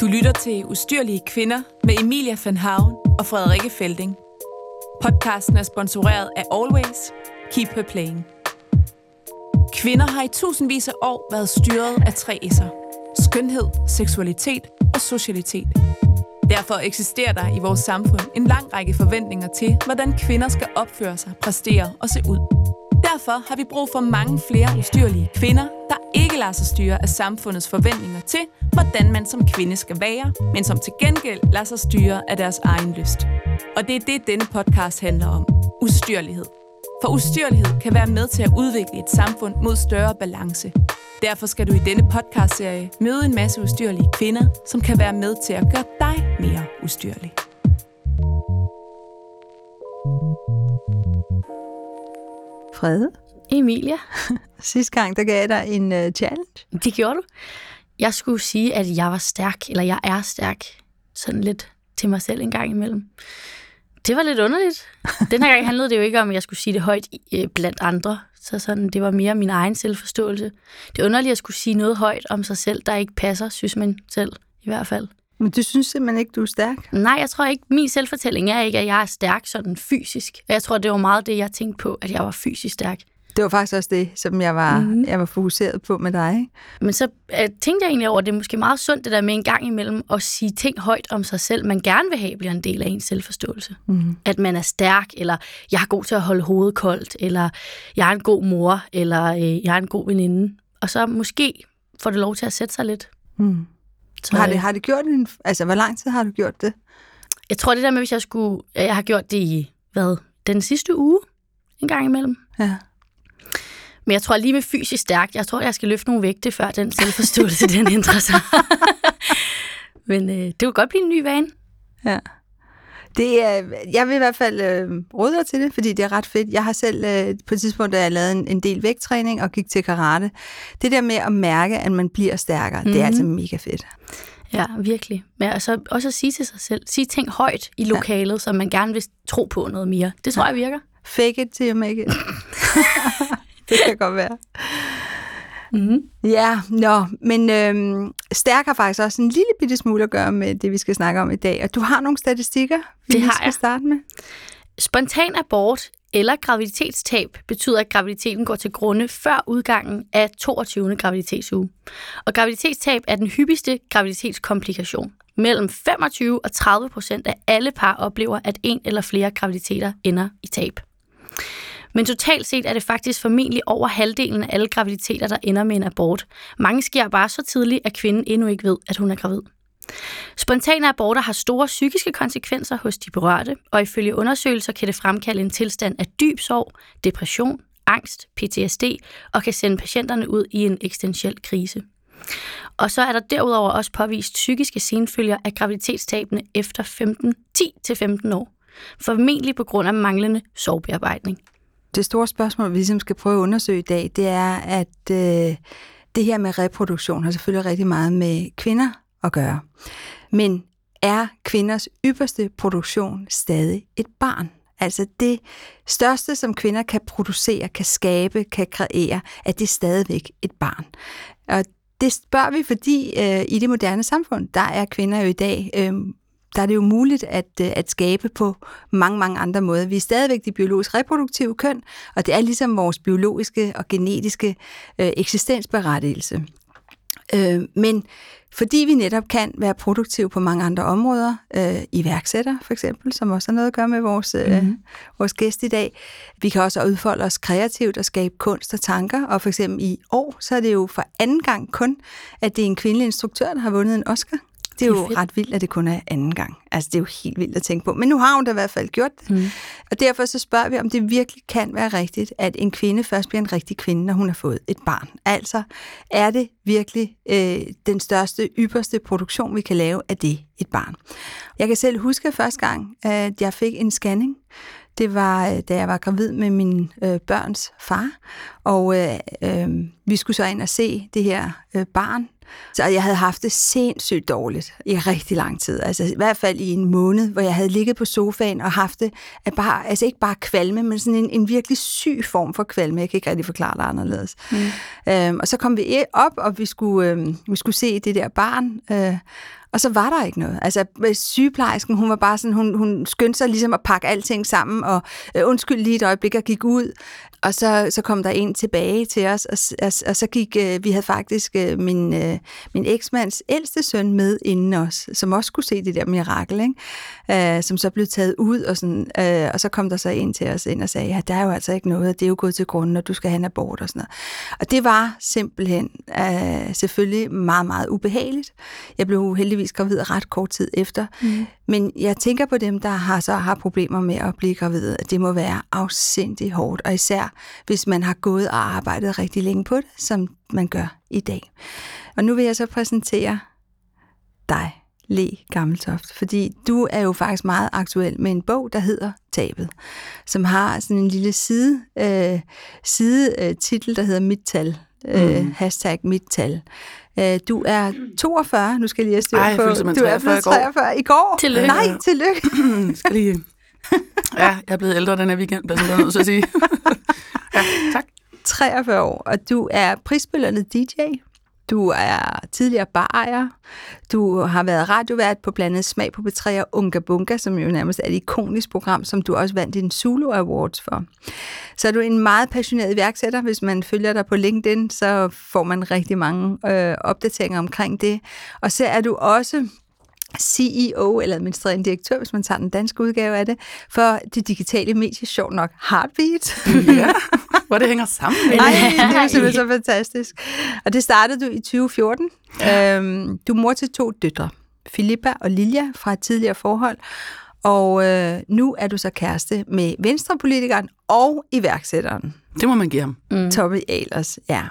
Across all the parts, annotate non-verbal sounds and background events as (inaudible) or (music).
Du lytter til Ustyrlige Kvinder med Emilia van Havn og Frederikke Felding. Podcasten er sponsoreret af Always. Keep her playing. Kvinder har i tusindvis af år været styret af tre S'er. Skønhed, seksualitet og socialitet. Derfor eksisterer der i vores samfund en lang række forventninger til, hvordan kvinder skal opføre sig, præstere og se ud. Derfor har vi brug for mange flere ustyrlige kvinder, der ikke lader sig styre af samfundets forventninger til, hvordan man som kvinde skal være, men som til gengæld lader sig styre af deres egen lyst. Og det er det, denne podcast handler om. Ustyrlighed. For ustyrlighed kan være med til at udvikle et samfund mod større balance. Derfor skal du i denne podcastserie møde en masse ustyrlige kvinder, som kan være med til at gøre dig mere ustyrlig. Frede, Emilia, (laughs) sidste gang, der gav jeg dig en uh, challenge. det gjorde du. Jeg skulle sige, at jeg var stærk, eller jeg er stærk, sådan lidt til mig selv en gang imellem. Det var lidt underligt. (laughs) Den her gang handlede det jo ikke om, at jeg skulle sige det højt øh, blandt andre. Så sådan, det var mere min egen selvforståelse. Det er underligt at skulle sige noget højt om sig selv, der ikke passer, synes man selv i hvert fald. Men du synes simpelthen ikke, du er stærk? Nej, jeg tror ikke, min selvfortælling er ikke, at jeg er stærk sådan fysisk. Og jeg tror, det var meget det, jeg tænkte på, at jeg var fysisk stærk. Det var faktisk også det, som jeg var, mm-hmm. jeg var fokuseret på med dig. Ikke? Men så øh, tænkte jeg egentlig over, at det er måske meget sundt det der med en gang imellem at sige ting højt om sig selv, man gerne vil have bliver en del af ens selvforståelse. Mm-hmm. At man er stærk, eller jeg er god til at holde hovedet koldt, eller jeg er en god mor, eller øh, jeg er en god veninde. Og så måske får det lov til at sætte sig lidt. Mm. Så, Har, det, har det gjort en... Altså, hvor lang tid har du gjort det? Jeg tror det der med, hvis jeg skulle... Jeg har gjort det i, hvad, den sidste uge en gang imellem. Ja. Men jeg tror lige med fysisk stærk, jeg tror, jeg skal løfte nogle vægte, før den selvforståelse, den ændrer sig. (laughs) Men øh, det kunne godt blive en ny vane. ja. Det er, jeg vil i hvert fald øh, råde dig til det, fordi det er ret fedt. Jeg har selv øh, på et tidspunkt, da jeg lavede en, en del vægttræning og gik til karate, det der med at mærke, at man bliver stærkere, mm-hmm. det er altså mega fedt. Ja, virkelig. Men altså, også at sige til sig selv, sige ting højt i lokalet, ja. som man gerne vil tro på noget mere. Det tror ja. jeg virker. Fake it till you make it. (laughs) (laughs) det kan godt være. Mm-hmm. Ja, nå, men øhm, stærk har faktisk også en lille bitte smule at gøre med det, vi skal snakke om i dag. Og du har nogle statistikker, vi Det har skal jeg. starte med. Spontan abort eller graviditetstab betyder, at graviditeten går til grunde før udgangen af 22. graviditetsuge. Og graviditetstab er den hyppigste graviditetskomplikation. Mellem 25 og 30 procent af alle par oplever, at en eller flere graviditeter ender i tab. Men totalt set er det faktisk formentlig over halvdelen af alle graviditeter, der ender med en abort. Mange sker bare så tidligt, at kvinden endnu ikke ved, at hun er gravid. Spontane aborter har store psykiske konsekvenser hos de berørte, og ifølge undersøgelser kan det fremkalde en tilstand af dyb sorg, depression, angst, PTSD og kan sende patienterne ud i en eksistentiel krise. Og så er der derudover også påvist psykiske senfølger af graviditetstabene efter 15, 10-15 år. Formentlig på grund af manglende sorgbearbejdning. Det store spørgsmål, vi ligesom skal prøve at undersøge i dag, det er, at øh, det her med reproduktion har selvfølgelig rigtig meget med kvinder at gøre. Men er kvinders ypperste produktion stadig et barn? Altså det største, som kvinder kan producere, kan skabe, kan kreere, er det stadigvæk et barn. Og det spørger vi, fordi øh, i det moderne samfund, der er kvinder jo i dag, øh, der er det jo muligt at, øh, at skabe på mange, mange andre måder. Vi er stadigvæk det biologisk reproduktive køn, og det er ligesom vores biologiske og genetiske øh, eksistensberettigelse. Øh, men fordi vi netop kan være produktive på mange andre områder, øh, iværksætter for eksempel, som også har noget at gøre med vores, øh, mm-hmm. vores gæst i dag. Vi kan også udfolde os kreativt og skabe kunst og tanker, og for eksempel i år, så er det jo for anden gang kun, at det er en kvindelig instruktør, der har vundet en Oscar. Det er, jo fedt. ret vildt, at det kun er anden gang. Altså, det er jo helt vildt at tænke på. Men nu har hun da i hvert fald gjort det. Mm. Og derfor så spørger vi, om det virkelig kan være rigtigt, at en kvinde først bliver en rigtig kvinde, når hun har fået et barn. Altså, er det virkelig øh, den største, ypperste produktion, vi kan lave af det, et barn? Jeg kan selv huske første gang, at jeg fik en scanning. Det var, øh, da jeg var gravid med min øh, børns far, og øh, øh, vi skulle så ind og se det her øh, barn. Så jeg havde haft det sindssygt dårligt i rigtig lang tid. Altså i hvert fald i en måned, hvor jeg havde ligget på sofaen og haft det, at bare, altså ikke bare kvalme, men sådan en, en virkelig syg form for kvalme. Jeg kan ikke rigtig forklare det anderledes. Mm. Øhm, og så kom vi op, og vi skulle, øhm, vi skulle se det der barn, øh, Og så var der ikke noget. Altså sygeplejersken, hun var bare sådan, hun, hun skyndte sig ligesom at pakke alting sammen, og øh, undskyld lige et øjeblik, og gik ud. Og så, så kom der en tilbage til os, og, og, og så gik, øh, vi havde faktisk øh, min, øh, min eksmands ældste søn med inden os, som også kunne se det der mirakel, ikke? Øh, som så blev taget ud, og, sådan, øh, og så kom der så en til os ind og sagde, ja, der er jo altså ikke noget, det er jo gået til grunden, og du skal have en abort og sådan noget. Og det var simpelthen øh, selvfølgelig meget, meget ubehageligt. Jeg blev heldigvis gravid ret kort tid efter, mm. men jeg tænker på dem, der har så har problemer med at blive gravid, at det må være afsindig hårdt, og især hvis man har gået og arbejdet rigtig længe på det, som man gør i dag. Og nu vil jeg så præsentere dig, Le Gammeltoft, fordi du er jo faktisk meget aktuel med en bog, der hedder Tabet, som har sådan en lille side, øh, side øh, titel, der hedder Mit Tal, øh, mm. hashtag Mit Tal. Øh, du er 42, nu skal jeg lige have styr Ej, på. Du er blevet 43 i går. Tillykke. Nej, tillykke. (clears throat) skal lige... (laughs) Ja, jeg er blevet ældre den her weekend, bliver jeg nødt til at sige. (laughs) ja, tak. 43 år, og du er prisbelønnet DJ. Du er tidligere barejer. Du har været radiovært på blandet Smag på B3 og Unga Bunga, som jo nærmest er et ikonisk program, som du også vandt din Zulu Awards for. Så er du en meget passioneret iværksætter. Hvis man følger dig på LinkedIn, så får man rigtig mange øh, opdateringer omkring det. Og så er du også CEO eller administrerende direktør, hvis man tager den danske udgave af det, for det digitale medie, sjovt nok, Heartbeat. Ja, hvor det hænger sammen. (laughs) Nej, det er simpelthen så fantastisk. Og det startede du i 2014. Ja. Øhm, du er mor til to døtre, Filippa og Lilja fra et tidligere forhold, og øh, nu er du så kæreste med venstrepolitikeren og iværksætteren. Det må man give ham. Mm. Tommy Ahlers, ja.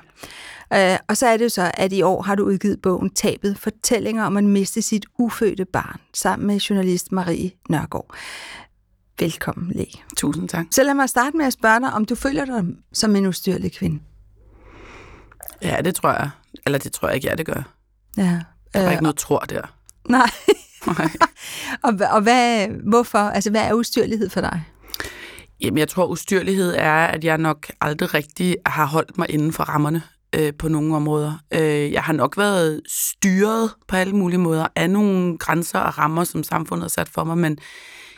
Uh, og så er det jo så, at i år har du udgivet bogen Tabet, fortællinger om at miste sit ufødte barn, sammen med journalist Marie Nørgaard. Velkommen, Læg. Tusind tak. Så lad mig starte med at spørge dig, om du føler dig som en ustyrlig kvinde? Ja, det tror jeg. Eller det tror jeg ikke, ja, det gør. Ja. Der er uh, ikke noget tror der. Nej. Nej. (laughs) og, og hvad, hvorfor? Altså, hvad er ustyrlighed for dig? Jamen, jeg tror, ustyrlighed er, at jeg nok aldrig rigtig har holdt mig inden for rammerne øh, på nogle områder. Øh, jeg har nok været styret på alle mulige måder af nogle grænser og rammer, som samfundet har sat for mig, men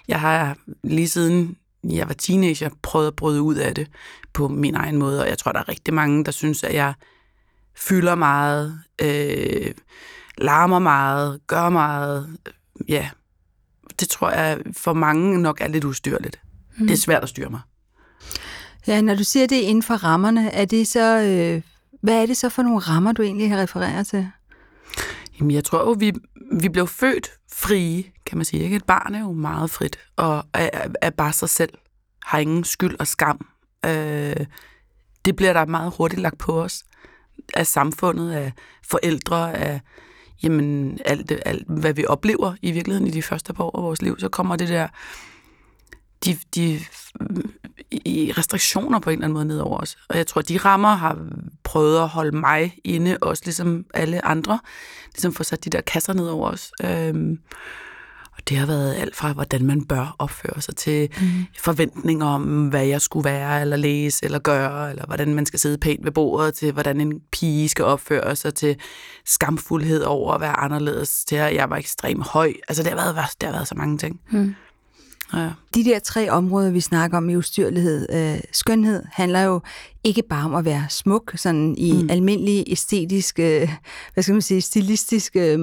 jeg har lige siden jeg var teenager prøvet at bryde ud af det på min egen måde, og jeg tror, der er rigtig mange, der synes, at jeg fylder meget, øh, larmer meget, gør meget. Ja, det tror jeg for mange nok er lidt ustyrligt. Mm. Det er svært at styre mig. Ja, når du siger det inden for rammerne, er det så øh, hvad er det så for nogle rammer, du egentlig har refereret til? Jamen, jeg tror jo, vi, vi blev født frie, kan man sige. Ikke? Et barn er jo meget frit, og er, er bare sig selv. Har ingen skyld og skam. Øh, det bliver der meget hurtigt lagt på os. Af samfundet, af forældre, af jamen, alt, alt, hvad vi oplever i virkeligheden i de første par år af vores liv. Så kommer det der de, de i restriktioner på en eller anden måde ned over os. Og jeg tror, de rammer har prøvet at holde mig inde, også ligesom alle andre, ligesom få sat de der kasser ned over os. Øhm, og det har været alt fra, hvordan man bør opføre sig til mm. forventninger om, hvad jeg skulle være, eller læse, eller gøre, eller hvordan man skal sidde pænt ved bordet, til hvordan en pige skal opføre sig, til skamfuldhed over at være anderledes, til at jeg var ekstremt høj. Altså det har været, det har været så mange ting. Mm. Ja. De der tre områder, vi snakker om i ustyrlighed, øh, skønhed, handler jo ikke bare om at være smuk, sådan i mm. almindelig æstetisk, øh, hvad skal man sige, stilistisk øh,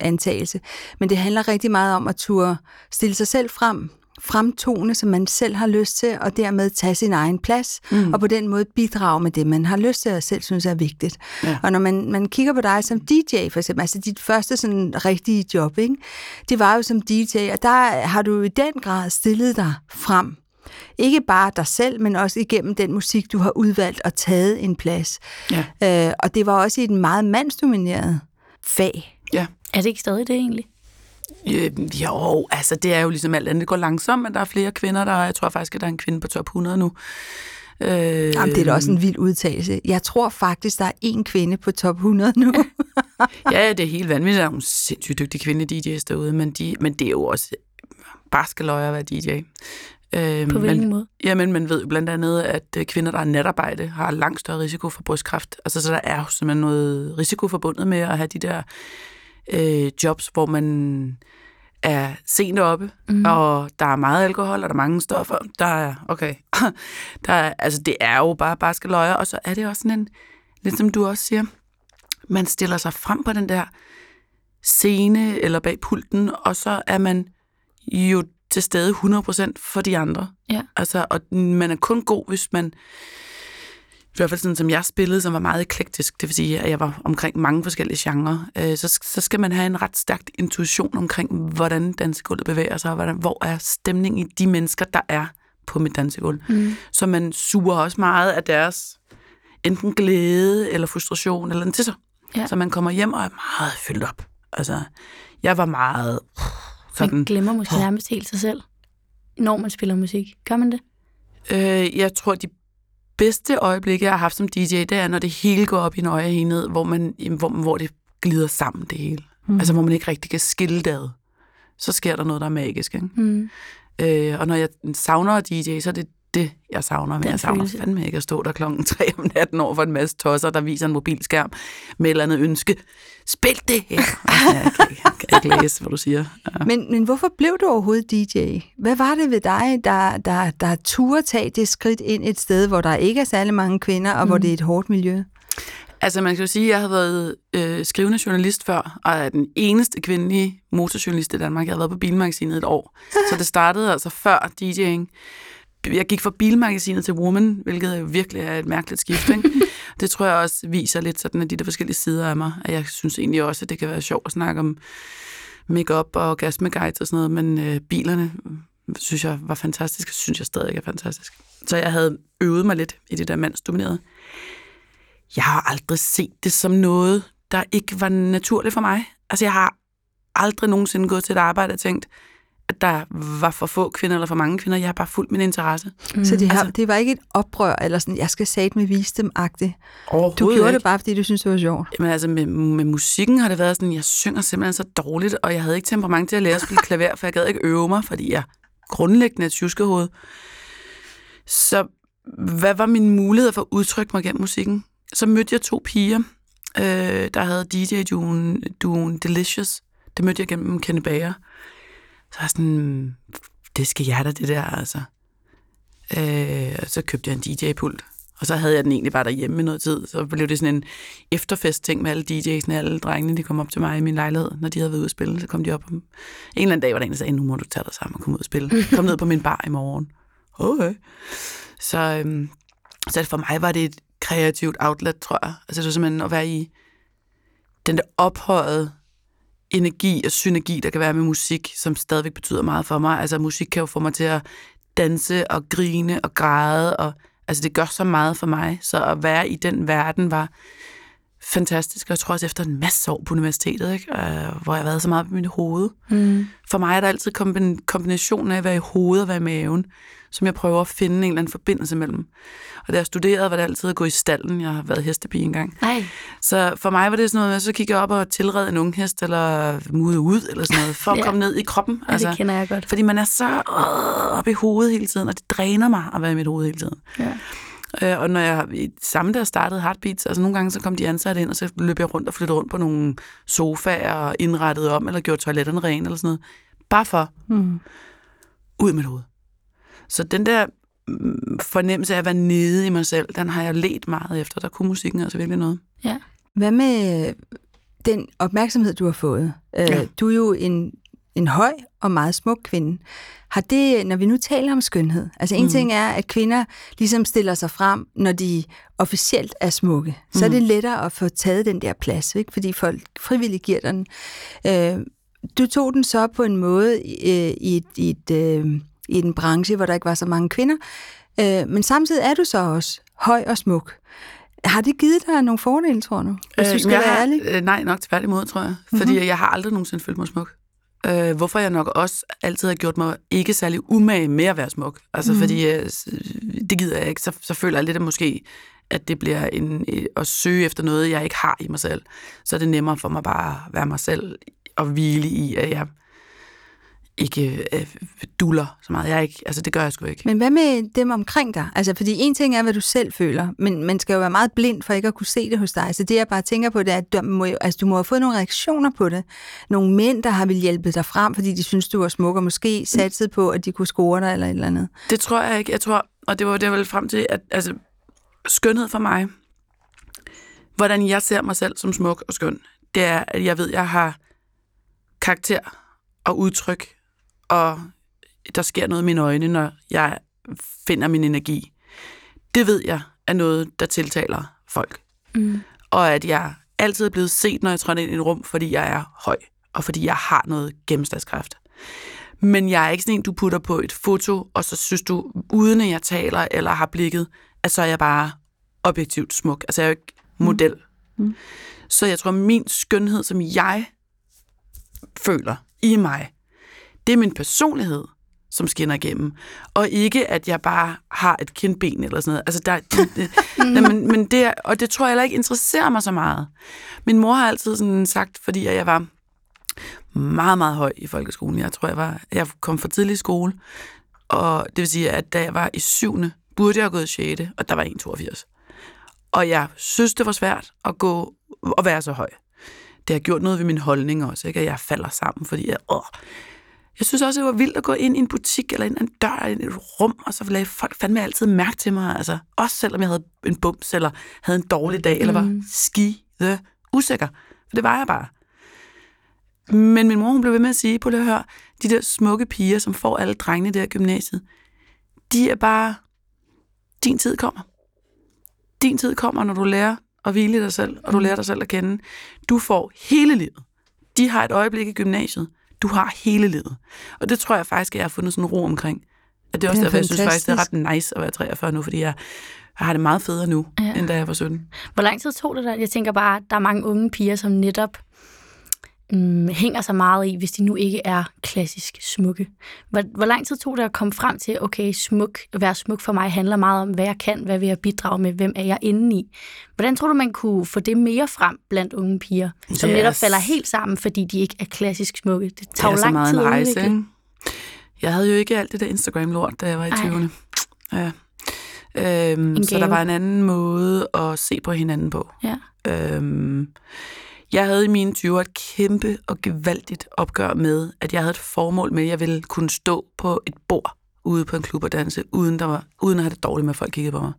antagelse, men det handler rigtig meget om at turde stille sig selv frem, fremtone, som man selv har lyst til, og dermed tage sin egen plads, mm. og på den måde bidrage med det, man har lyst til, og selv synes er vigtigt. Ja. Og når man, man kigger på dig som DJ, for eksempel, altså dit første sådan rigtige job, ikke? det var jo som DJ, og der har du i den grad stillet dig frem. Ikke bare dig selv, men også igennem den musik, du har udvalgt og taget en plads. Ja. Øh, og det var også i et meget mandsdomineret fag. Ja. Er det ikke stadig det egentlig? Øh, jo, altså det er jo ligesom alt andet. Det går langsomt, men der er flere kvinder, der Jeg tror faktisk, at der er en kvinde på top 100 nu. Øh, Jamen, det er da også en vild udtalelse. Jeg tror faktisk, der er en kvinde på top 100 nu. (laughs) ja, det er helt vanvittigt. Der er nogle sindssygt dygtige kvinde DJ's derude, men, de, men det er jo også løg at være DJ. Øh, på hvilken man, måde? Jamen, man ved blandt andet, at øh, kvinder, der er natarbejde, har langt større risiko for brystkræft. Altså, så der er jo simpelthen noget risiko forbundet med at have de der øh, jobs, hvor man er sent oppe, mm. og der er meget alkohol, og der er mange stoffer. Der er, okay, (laughs) der er, altså det er jo bare barske løjer, og så er det også sådan en, lidt som du også siger, man stiller sig frem på den der scene eller bag pulten, og så er man jo til stede 100% for de andre. Ja. Altså, og man er kun god, hvis man i hvert fald sådan, som jeg spillede, som var meget eklektisk, det vil sige, at jeg var omkring mange forskellige genrer, øh, så, så skal man have en ret stærk intuition omkring, hvordan dansegulvet bevæger sig, og hvordan, hvor er stemningen i de mennesker, der er på mit dansegulv. Mm. Så man suger også meget af deres enten glæde eller frustration eller til sig. Ja. Så man kommer hjem og er meget fyldt op. Altså, jeg var meget sådan... Man glemmer måske nærmest helt sig selv, når man spiller musik. Gør man det? Øh, jeg tror, de bedste øjeblikke, jeg har haft som DJ, det er, når det hele går op i en øjehenhed, hvor, man, hvor, hvor det glider sammen, det hele. Mm. Altså, hvor man ikke rigtig kan skille det ad. Så sker der noget, der er magisk. Ikke? Mm. Øh, og når jeg savner DJ, så er det det, jeg savner. Men Den jeg savner følelse. fandme ikke at stå der klokken 3 om natten over for en masse tosser, der viser en mobilskærm med et eller andet ønske. Spil det her! (laughs) Jeg, kan, jeg kan ikke læse, hvad du siger. Ja. Men, men hvorfor blev du overhovedet DJ? Hvad var det ved dig, der, der, der turde tage det skridt ind et sted, hvor der ikke er særlig mange kvinder, og mm. hvor det er et hårdt miljø? Altså, man kan jo sige, at jeg har været øh, skrivende journalist før, og er den eneste kvindelige motorjournalist i Danmark. Jeg har været på Bilmagasinet et år. (laughs) Så det startede altså før DJ'ing. Jeg gik fra Bilmagasinet til Woman, hvilket virkelig er et mærkeligt skift. Ikke? (laughs) det tror jeg også viser lidt sådan af de der forskellige sider af mig. At jeg synes egentlig også, at det kan være sjovt at snakke om makeup og orgasmeguides og sådan noget, men øh, bilerne synes jeg var fantastisk, og synes jeg stadig er fantastisk. Så jeg havde øvet mig lidt i det der mandsdominerede. Jeg har aldrig set det som noget, der ikke var naturligt for mig. Altså, jeg har aldrig nogensinde gået til et arbejde og tænkt, at der var for få kvinder eller for mange kvinder. Jeg har bare fulgt min interesse. Mm. Så det, har, Altså- det var ikke et oprør, eller sådan, jeg skal sat med vise dem-agtigt. Overhovedet Du gjorde ikke. det bare, fordi du synes det var sjovt. Jamen altså, med, med musikken har det været sådan, jeg synger simpelthen så dårligt, og jeg havde ikke temperament til at lære at spille klaver, for jeg gad ikke øve mig, fordi jeg grundlæggende er et tjuskehoved. Så hvad var min mulighed for at udtrykke mig gennem musikken? Så mødte jeg to piger, øh, der havde DJ-duen duen Delicious. Det mødte jeg gennem Kenny Bager. Så jeg sådan, det skal jeg da, det der, altså. Øh, og så købte jeg en DJ-pult. Og så havde jeg den egentlig bare derhjemme i noget tid. Så blev det sådan en efterfest-ting med alle DJ'sene, alle drengene, de kom op til mig i min lejlighed, når de havde været ude at spille. Så kom de op om... En eller anden dag var der en, der sagde, nu må du tage dig sammen og komme ud og spille. (laughs) Kom ned på min bar i morgen. Okay. Så, øhm, så for mig var det et kreativt outlet, tror jeg. Altså det var simpelthen at være i den der ophøjet energi og synergi, der kan være med musik, som stadigvæk betyder meget for mig. Altså musik kan jo få mig til at danse og grine og græde, og altså det gør så meget for mig. Så at være i den verden var fantastisk, og jeg tror også efter en masse år på universitetet, ikke? Øh, hvor jeg har været så meget på mit hoved. Mm. For mig er der altid kombin- kombinationen af at være i hovedet og være i maven, som jeg prøver at finde en eller anden forbindelse mellem. Og da jeg studerede, var det altid at gå i stallen. Jeg har været hestepige engang. Nej. Så for mig var det sådan noget med, at så kigge op og tilrede en ung hest, eller mude ud, eller sådan noget, for at (laughs) Ja. komme ned i kroppen. Altså, det kender jeg godt. fordi man er så øh, oppe i hovedet hele tiden, og det dræner mig at være i mit hoved hele tiden. Ja. Øh, og når jeg samme der startede Heartbeats, altså nogle gange så kom de ansatte ind, og så løb jeg rundt og flyttede rundt på nogle sofaer og indrettede om, eller gjorde toiletterne rene, eller sådan noget. Bare for Mm. ud med hoved. Så den der mm, fornemmelse af at være nede i mig selv, den har jeg let meget efter. Der kunne musikken altså virkelig noget. Ja. Hvad med den opmærksomhed, du har fået? Øh, Ja. Du er jo en, en høj og meget smuk kvinde. Har det, når vi nu taler om skønhed, altså en Mm. mm. ting er, at kvinder ligesom stiller sig frem, når de officielt er smukke. Så er Mm. det lettere at få taget den der plads, ikke? fordi folk frivilligt giver den. Øh, du tog den så på en måde øh, i, et, i, et, øh, i en branche, hvor der ikke var så mange kvinder, øh, men samtidig er du så også høj og smuk. Har det givet dig nogle fordele, tror du? Hvis du skal jeg være har, ærlig? øh, nej, nok tværtimod, tror jeg. Fordi mm-hmm. jeg har aldrig nogensinde følt mig smuk. Øh, hvorfor jeg nok også altid har gjort mig ikke særlig umage med at være smuk. Altså, mm. fordi øh, det gider jeg ikke. Så, så føler jeg lidt at måske, at det bliver en, øh, at søge efter noget, jeg ikke har i mig selv. Så er det nemmere for mig bare at være mig selv og hvile i, at jeg ikke øh, duller så meget. Jeg ikke, altså det gør jeg sgu ikke. Men hvad med dem omkring dig? Altså, fordi en ting er, hvad du selv føler, men man skal jo være meget blind for ikke at kunne se det hos dig. Så det, jeg bare tænker på, det er, at du må, altså, du må have fået nogle reaktioner på det. Nogle mænd, der har vil hjælpe dig frem, fordi de synes, du var smuk, og måske satset på, at de kunne score dig eller et eller andet. Det tror jeg ikke. Jeg tror, og det var det, jeg ville frem til, at altså, skønhed for mig, hvordan jeg ser mig selv som smuk og skøn, det er, at jeg ved, at jeg har karakter og udtryk, og der sker noget i mine øjne, når jeg finder min energi. Det ved jeg er noget, der tiltaler folk. Mm. Og at jeg altid er blevet set, når jeg træder ind i et rum, fordi jeg er høj, og fordi jeg har noget gennemslagskraft. Men jeg er ikke sådan en, du putter på et foto, og så synes du, uden at jeg taler eller har blikket, at så er jeg bare objektivt smuk. Altså jeg er jo ikke model. Mm. Så jeg tror, min skønhed, som jeg føler i mig, det er min personlighed, som skinner igennem. Og ikke, at jeg bare har et kindben eller sådan noget. Altså, der, det, det, (laughs) nej, men, men det, og det tror jeg heller ikke interesserer mig så meget. Min mor har altid sådan sagt, fordi jeg var meget, meget høj i folkeskolen. Jeg tror, jeg var, jeg kom for tidlig skole. Og det vil sige, at da jeg var i syvende, burde jeg have gået i 6. og der var 1,82. Og jeg synes, det var svært at gå og være så høj. Det har gjort noget ved min holdning også, ikke? at jeg falder sammen, fordi jeg, åh, jeg synes også, det var vildt at gå ind i en butik eller ind i en dør eller et rum, og så lagde folk fandme altid mærke til mig. Altså, også selvom jeg havde en bums, eller havde en dårlig dag, eller var skide usikker. For det var jeg bare. Men min mor, hun blev ved med at sige, på det hør, de der smukke piger, som får alle drengene der i gymnasiet, de er bare, din tid kommer. Din tid kommer, når du lærer at hvile i dig selv, og du lærer dig selv at kende. Du får hele livet. De har et øjeblik i gymnasiet. Du har hele livet. Og det tror jeg faktisk, at jeg har fundet sådan ro omkring. At det er også Det er derfor, jeg synes faktisk, det er fantastisk. ret nice at være 43 nu, fordi jeg, har det meget federe nu, Ja. end da jeg var 17. Hvor lang tid tog det dig? Jeg tænker bare, at der er mange unge piger, som netop mm, hænger sig meget i, hvis de nu ikke er klassisk smukke. Hvor, hvor lang tid tog det at komme frem til, okay, smuk, at være smuk for mig handler meget om, hvad jeg kan, hvad vil jeg bidrage med, hvem er jeg inde i. Hvordan tror du, man kunne få det mere frem blandt unge piger, som Det er netop falder helt sammen, fordi de ikke er klassisk smukke? Det Det tager er jo så lang meget tid en rejse, ikke? Jeg havde jo ikke alt det der Instagram-lort, da jeg var i Ej. 20'erne. Ja. Øhm, så der var en anden måde at se på hinanden på. Ja. Øhm, jeg havde i mine 20'er et kæmpe og gevaldigt opgør med, at jeg havde et formål med, at jeg ville kunne stå på et bord ude på en klub og danse, uden, der var, uden at have det dårligt med, at folk kiggede på mig.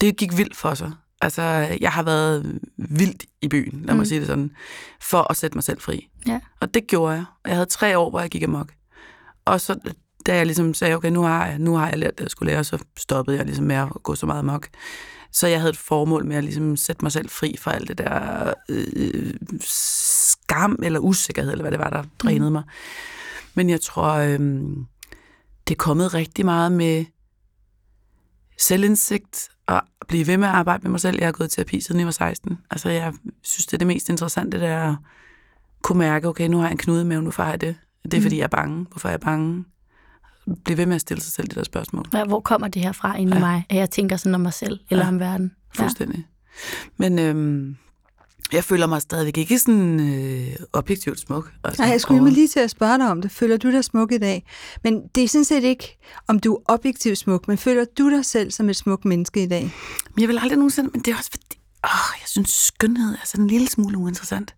Det gik vildt for sig. Altså, jeg har været vildt i byen, lad mig Mm. sige det sådan, for at sætte mig selv fri. Ja. Og det gjorde jeg. Og Jeg havde tre år, hvor jeg gik amok. Og så, da jeg ligesom sagde, okay, nu har jeg, nu har jeg lært det, jeg skulle lære, så stoppede jeg ligesom med at gå så meget amok. Så jeg havde et formål med at ligesom sætte mig selv fri fra alt det der øh, skam eller usikkerhed, eller hvad det var, der drænede mig. Men jeg tror, øh, det er kommet rigtig meget med selvindsigt og blive ved med at arbejde med mig selv. Jeg har gået i terapi siden jeg var 16. Altså, jeg synes, det er det mest interessante, det er at kunne mærke, okay, nu har jeg en knude i maven, hvorfor har jeg det? Det er, fordi jeg er bange. Hvorfor er jeg bange? Bliv ved med at stille sig selv de der spørgsmål. Hvad- Hvor kommer det her fra inde i Ja. mig, at jeg tænker sådan om mig selv eller Ja. om verden? Fuldstændig. Ja. Men øhm, jeg føler mig stadigvæk ikke sådan øh, objektivt smuk. Altså, Nej, jeg skulle og- lige til at spørge dig om det. Føler du dig smuk i dag? Men det er sådan set ikke, om du er objektivt smuk, men føler du dig selv som et smukt menneske i dag? Men jeg vil aldrig nogensinde... Men det er også fordi... Åh, jeg synes, skønhed er sådan en lille smule uinteressant.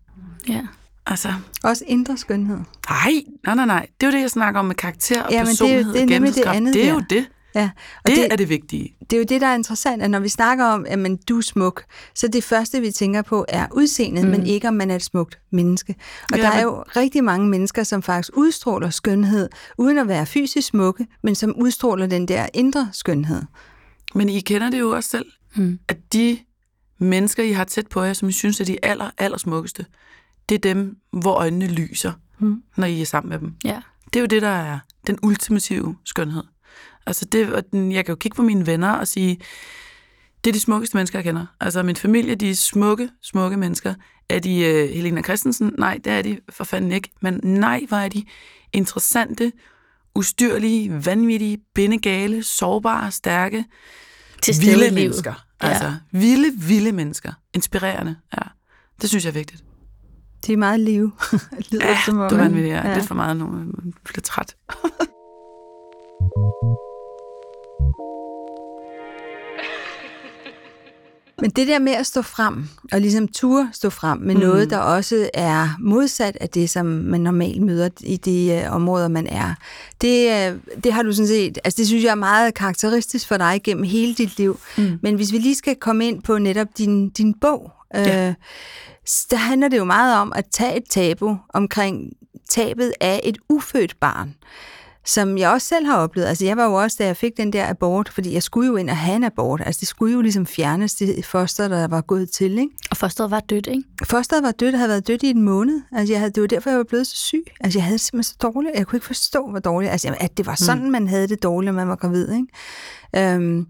Ja. Altså, Også indre skønhed. nej, nej, nej, nej. Det er jo det, jeg snakker om med karakter og Ja, men det er personlighed det er og nemlig det andet Det er der. jo det. Ja, og Det, det, det er det vigtige. det er jo det, der er interessant, at når vi snakker om, at man, du er smuk, så det første, vi tænker på, er udseendet, mm. men ikke om man er et smukt menneske. Og Ja, der er men- jo rigtig mange mennesker, som faktisk udstråler skønhed, uden at være fysisk smukke, men som udstråler den der indre skønhed. Men I kender det jo også selv, Mm. at de mennesker, I har tæt på jer, som I synes er de aller, aller smukkeste, det er dem, hvor øjnene lyser, Mm. når I er sammen med dem. Ja. Det er jo det, der er den ultimative skønhed. Altså det, og den, jeg kan jo kigge på mine venner og sige, det er de smukkeste mennesker, jeg kender. Altså min familie, de er smukke, smukke mennesker. Er de uh, Helena Christensen? Nej, det er de for fanden ikke. Men nej, hvor er de interessante, ustyrlige, vanvittige, bindegale, sårbare, stærke, Til vilde mennesker. Ja. Altså vilde, vilde mennesker. Inspirerende, ja. Det synes jeg er vigtigt. De er meget live. (laughs) Lyder Ja, som om, det var ikke? vanvittigt. Ja. Lidt for meget nu. Jeg bliver træt. (laughs) Men det der med at stå frem, og ligesom turde stå frem med mm. noget, der også er modsat af det, som man normalt møder i de uh, områder, man er, det, uh, det har du sådan set, altså det synes jeg er meget karakteristisk for dig gennem hele dit liv. Mm. Men hvis vi lige skal komme ind på netop din, din bog, ja. øh, der handler det jo meget om at tage et tabu omkring tabet af et ufødt barn som jeg også selv har oplevet. Altså jeg var jo også, da jeg fik den der abort, fordi jeg skulle jo ind og have en abort. Altså det skulle jo ligesom fjernes, det foster, der var gået til, ikke? Og fosteret var dødt, ikke? Fosteret var dødt, havde været dødt i en måned. Altså jeg havde, det var derfor, jeg var blevet så syg. Altså jeg havde det simpelthen så dårligt. Jeg kunne ikke forstå, hvor dårligt. Altså at det var sådan, mm. man havde det dårligt, når man var gravid, ikke? Øhm,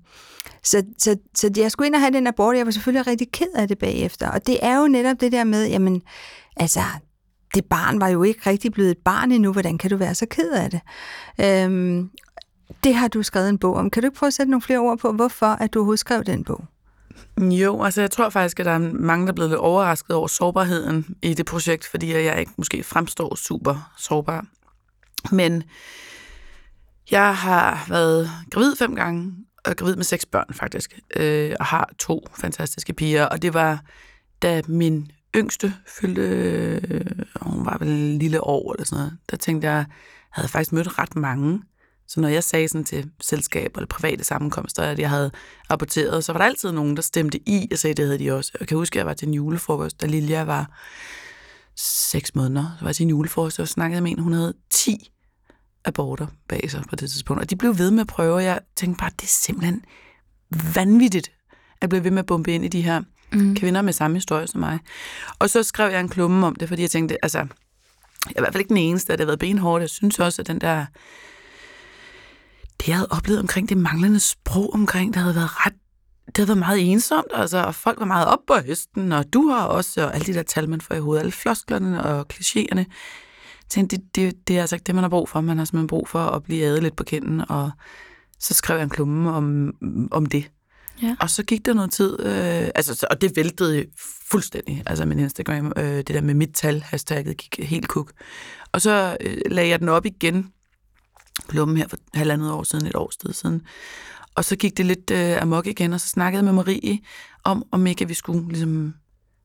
så, så, så jeg skulle ind og have den abort, jeg var selvfølgelig rigtig ked af det bagefter. Og det er jo netop det der med, jamen, altså, det barn var jo ikke rigtig blevet et barn endnu, hvordan kan du være så ked af det? Øhm, det har du skrevet en bog om. Kan du ikke prøve at sætte nogle flere ord på, hvorfor at du overhovedet skrev den bog? Jo, altså jeg tror faktisk, at der er mange, der er blevet lidt overrasket over sårbarheden i det projekt, fordi jeg ikke måske fremstår super sårbar. Men jeg har været gravid fem gange, og gravid med seks børn faktisk, øh, og har to fantastiske piger, og det var, da min yngste fyldte, øh, hun var vel en lille år eller sådan noget, der tænkte jeg, jeg havde faktisk mødt ret mange. Så når jeg sagde sådan til selskaber eller private sammenkomster, at jeg havde aborteret, så var der altid nogen, der stemte i og sagde, det havde de også. Jeg kan huske, at jeg var til en julefrokost, da Lilja var seks måneder. Så var jeg til en julefrokost, og snakkede med en, hun havde 10 aborter bag sig på det tidspunkt. Og de blev ved med at prøve, og jeg tænkte bare, det er simpelthen vanvittigt at blive ved med at bombe ind i de her mm. kvinder med samme historie som mig. Og så skrev jeg en klumme om det, fordi jeg tænkte, altså, jeg er i hvert fald ikke den eneste, at det har været benhårdt. Jeg synes også, at den der, det jeg havde oplevet omkring det manglende sprog omkring, det havde været ret, det havde været meget ensomt, altså, og folk var meget op på hesten, og du har også, og alle de der tal, man får i hovedet, alle flosklerne og klichéerne. Tænkte, det, det, det er altså ikke det, man har brug for. Man har simpelthen brug for at blive adet lidt på kinden, og så skrev jeg en klumme om, om det. Ja. Og så gik der noget tid, øh, altså, og det væltede fuldstændig, altså min Instagram, øh, det der med mit tal, hashtagget gik helt kuk. Og så øh, lagde jeg den op igen, klummen her for halvandet år siden, et års tid siden. Og så gik det lidt øh, amok igen, og så snakkede jeg med Marie om, om ikke vi skulle ligesom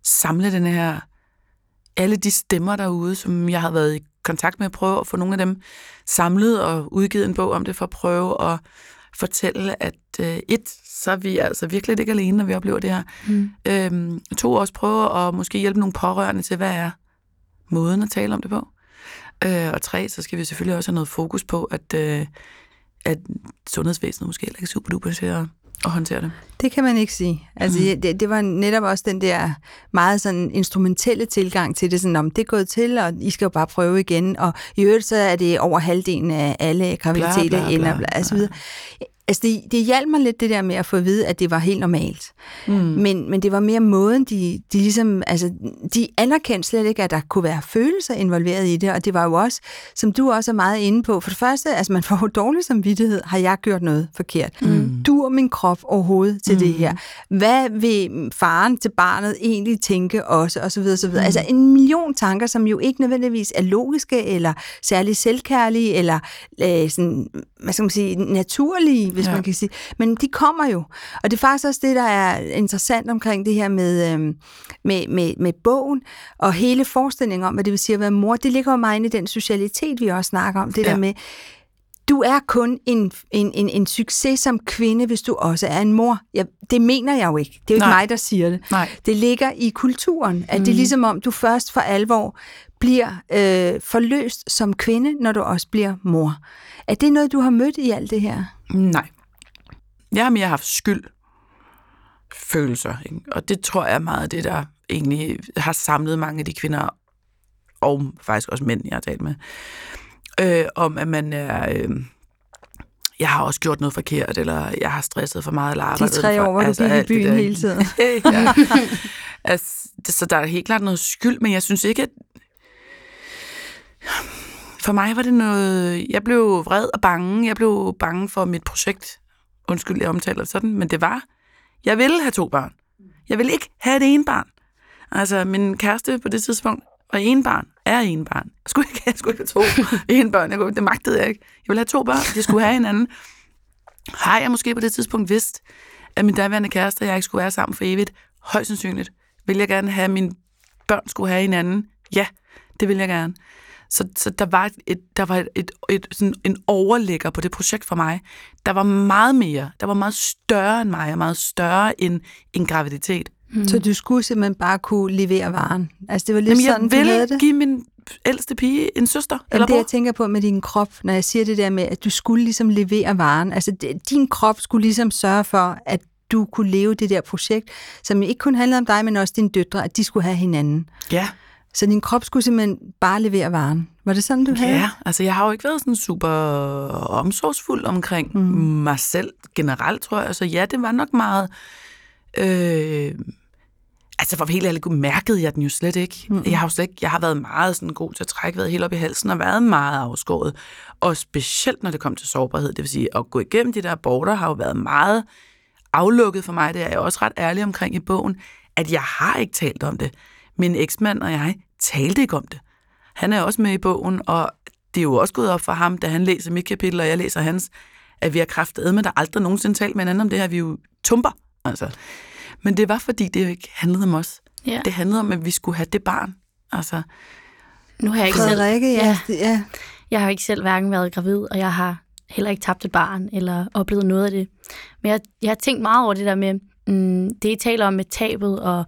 samle den her, alle de stemmer derude, som jeg har været i kontakt med, at prøve at få nogle af dem samlet og udgivet en bog om det, for at prøve at fortælle, at øh, et, så er vi altså virkelig ikke alene, når vi oplever det her. Mm. Øhm, to, også prøve at måske hjælpe nogle pårørende til, hvad er måden at tale om det på. Øh, og tre, så skal vi selvfølgelig også have noget fokus på, at, øh, at sundhedsvæsenet måske heller ikke er super duper til at, at håndtere det. Det kan man ikke sige. Altså, mm. det, det var netop også den der meget sådan instrumentelle tilgang til det, sådan om det er gået til, og I skal jo bare prøve igen, og i øvrigt så er det over halvdelen af alle graviditeter Bla, bla, bla, og så videre. Altså, det, det hjalp mig lidt det der med at få at vide, at det var helt normalt. Mm. Men, men det var mere måden, de, de ligesom, altså, de anerkendte slet ikke, at der kunne være følelser involveret i det, og det var jo også, som du også er meget inde på, for det første, altså man får jo dårlig samvittighed, har jeg gjort noget forkert? Mm. Dur min krop overhovedet til mm. det her? Hvad vil faren til barnet egentlig tænke også, og så videre, så videre. Mm. Altså en million tanker, som jo ikke nødvendigvis er logiske, eller særlig selvkærlige, eller øh, sådan, hvad skal man sige, naturlige, hvis ja. man kan sige. Men de kommer jo. Og det er faktisk også det, der er interessant omkring det her med, øhm, med, med, med bogen, og hele forestillingen om, hvad det vil sige at være mor. Det ligger jo meget inde i den socialitet, vi også snakker om. Det ja. der med, du er kun en, en, en, en succes som kvinde, hvis du også er en mor. Ja, det mener jeg jo ikke. Det er jo ikke Nej. mig, der siger det. Nej. Det ligger i kulturen, at mm. det er ligesom om, du først for alvor bliver øh, forløst som kvinde, når du også bliver mor. Er det noget, du har mødt i alt det her? Nej. Jeg har mere haft skyld følelser, ikke? og det tror jeg er meget af det, der egentlig har samlet mange af de kvinder, og faktisk også mænd, jeg har talt med, øh, om at man er... Øh, jeg har også gjort noget forkert, eller jeg har stresset for meget, eller De arbejdet tre for, år, hvor du gik i byen hele tiden. (laughs) ja. altså, det, så der er helt klart noget skyld, men jeg synes ikke, at... For mig var det noget... Jeg blev vred og bange. Jeg blev bange for mit projekt. Undskyld, jeg omtaler det sådan, men det var... Jeg ville have to børn. Jeg ville ikke have det ene barn. Altså, min kæreste på det tidspunkt og en barn er en barn. Jeg skulle ikke, jeg skulle ikke have to (laughs) en børn. Jeg kunne, det magtede jeg ikke. Jeg ville have to børn. De skulle have hinanden. Har jeg måske på det tidspunkt vidst, at min daværende kæreste og jeg ikke skulle være sammen for evigt? Højst sandsynligt. Vil jeg gerne have, at mine børn skulle have hinanden? Ja, det vil jeg gerne. Så, så der var, et, der var et, et, et, sådan en overlægger på det projekt for mig. Der var meget mere. Der var meget større end mig, og meget større end en graviditet. Mm. Så du skulle simpelthen bare kunne levere varen? Altså det var lidt Jamen, jeg sådan, havde ville det? give min ældste pige en søster Jamen, eller det, bror. jeg tænker på med din krop, når jeg siger det der med, at du skulle ligesom levere varen. Altså, det, din krop skulle ligesom sørge for, at du kunne leve det der projekt, som ikke kun handlede om dig, men også dine døtre, at de skulle have hinanden. Ja, Så din krop skulle simpelthen bare levere varen. Var det sådan, du havde? ja, altså jeg har jo ikke været sådan super omsorgsfuld omkring mm. mig selv generelt, tror jeg. Så ja, det var nok meget... Øh, altså for helt ærlig, mærkede jeg den jo slet ikke. Mm. Jeg har jo slet ikke, jeg har været meget sådan god til at trække vejret helt op i halsen og været meget afskåret. Og specielt når det kom til sårbarhed, det vil sige at gå igennem de der aborter, har jo været meget aflukket for mig. Det er jeg også ret ærlig omkring i bogen, at jeg har ikke talt om det. Min eksmand og jeg talte ikke om det. Han er også med i bogen, og det er jo også gået op for ham, da han læser mit kapitel, og jeg læser hans, at vi har kraftet med, der aldrig nogensinde talt med hinanden om det her. Vi er jo tumper, altså. Men det var, fordi det jo ikke handlede om os. Ja. Det handlede om, at vi skulle have det barn. Altså, Nu har jeg ikke selv, Frederikke, ja. Ja. ja. jeg har jo ikke selv hverken været gravid, og jeg har heller ikke tabt et barn, eller oplevet noget af det. Men jeg, jeg har tænkt meget over det der med, mm, det I taler om med tabet, og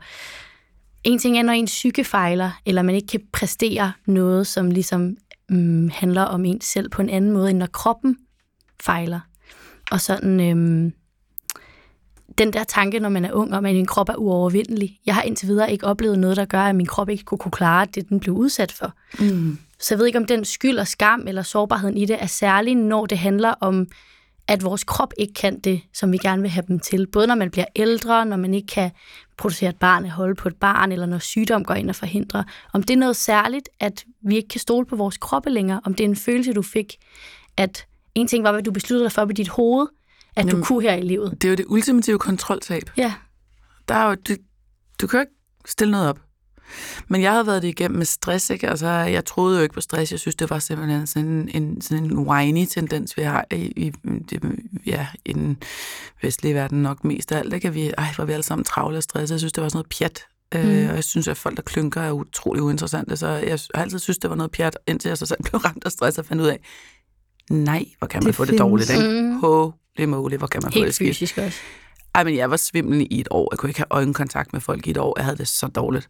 en ting er, når en psyke fejler, eller man ikke kan præstere noget, som ligesom mm, handler om en selv på en anden måde, end når kroppen fejler. Og sådan, øhm, den der tanke, når man er ung, om at min krop er uovervindelig. Jeg har indtil videre ikke oplevet noget, der gør, at min krop ikke kunne, kunne klare det, den blev udsat for. mm. Så jeg ved ikke, om den skyld og skam eller sårbarheden i det er særlig, når det handler om, at vores krop ikke kan det, som vi gerne vil have dem til. Både når man bliver ældre, når man ikke kan producere et barn, holde på et barn, eller når sygdom går ind og forhindrer. Om det er noget særligt, at vi ikke kan stole på vores kroppe længere. Om det er en følelse, du fik, at en ting var, hvad du besluttede dig for i dit hoved, at du Jamen. kunne her i livet. det er jo det ultimative kontroltab. Ja, Der er jo, du, du kan jo ikke stille noget op. Men jeg havde været det igennem med stress, ikke? Altså, jeg troede jo ikke på stress. Jeg synes, det var simpelthen sådan en, en, sådan en whiny tendens, vi har i, i, det, ja, i den vestlige verden nok mest af alt. Ikke? At vi, ej, er vi alle sammen travle og stress. Jeg synes, det var sådan noget pjat. Mm. Øh, og jeg synes, at folk, der klynker, er utrolig uinteressante. Så jeg har altid synes, det var noget pjat, indtil jeg så selv (laughs) blev ramt af stress og fandt ud af, nej, hvor kan man Det få det findes. dårligt, ikke? Mm. Holy moly, hvor kan man få det helt skidt. fysisk også. Ej, men jeg var svimlende i et år. Jeg kunne ikke have øjenkontakt med folk i et år. Jeg havde det så dårligt.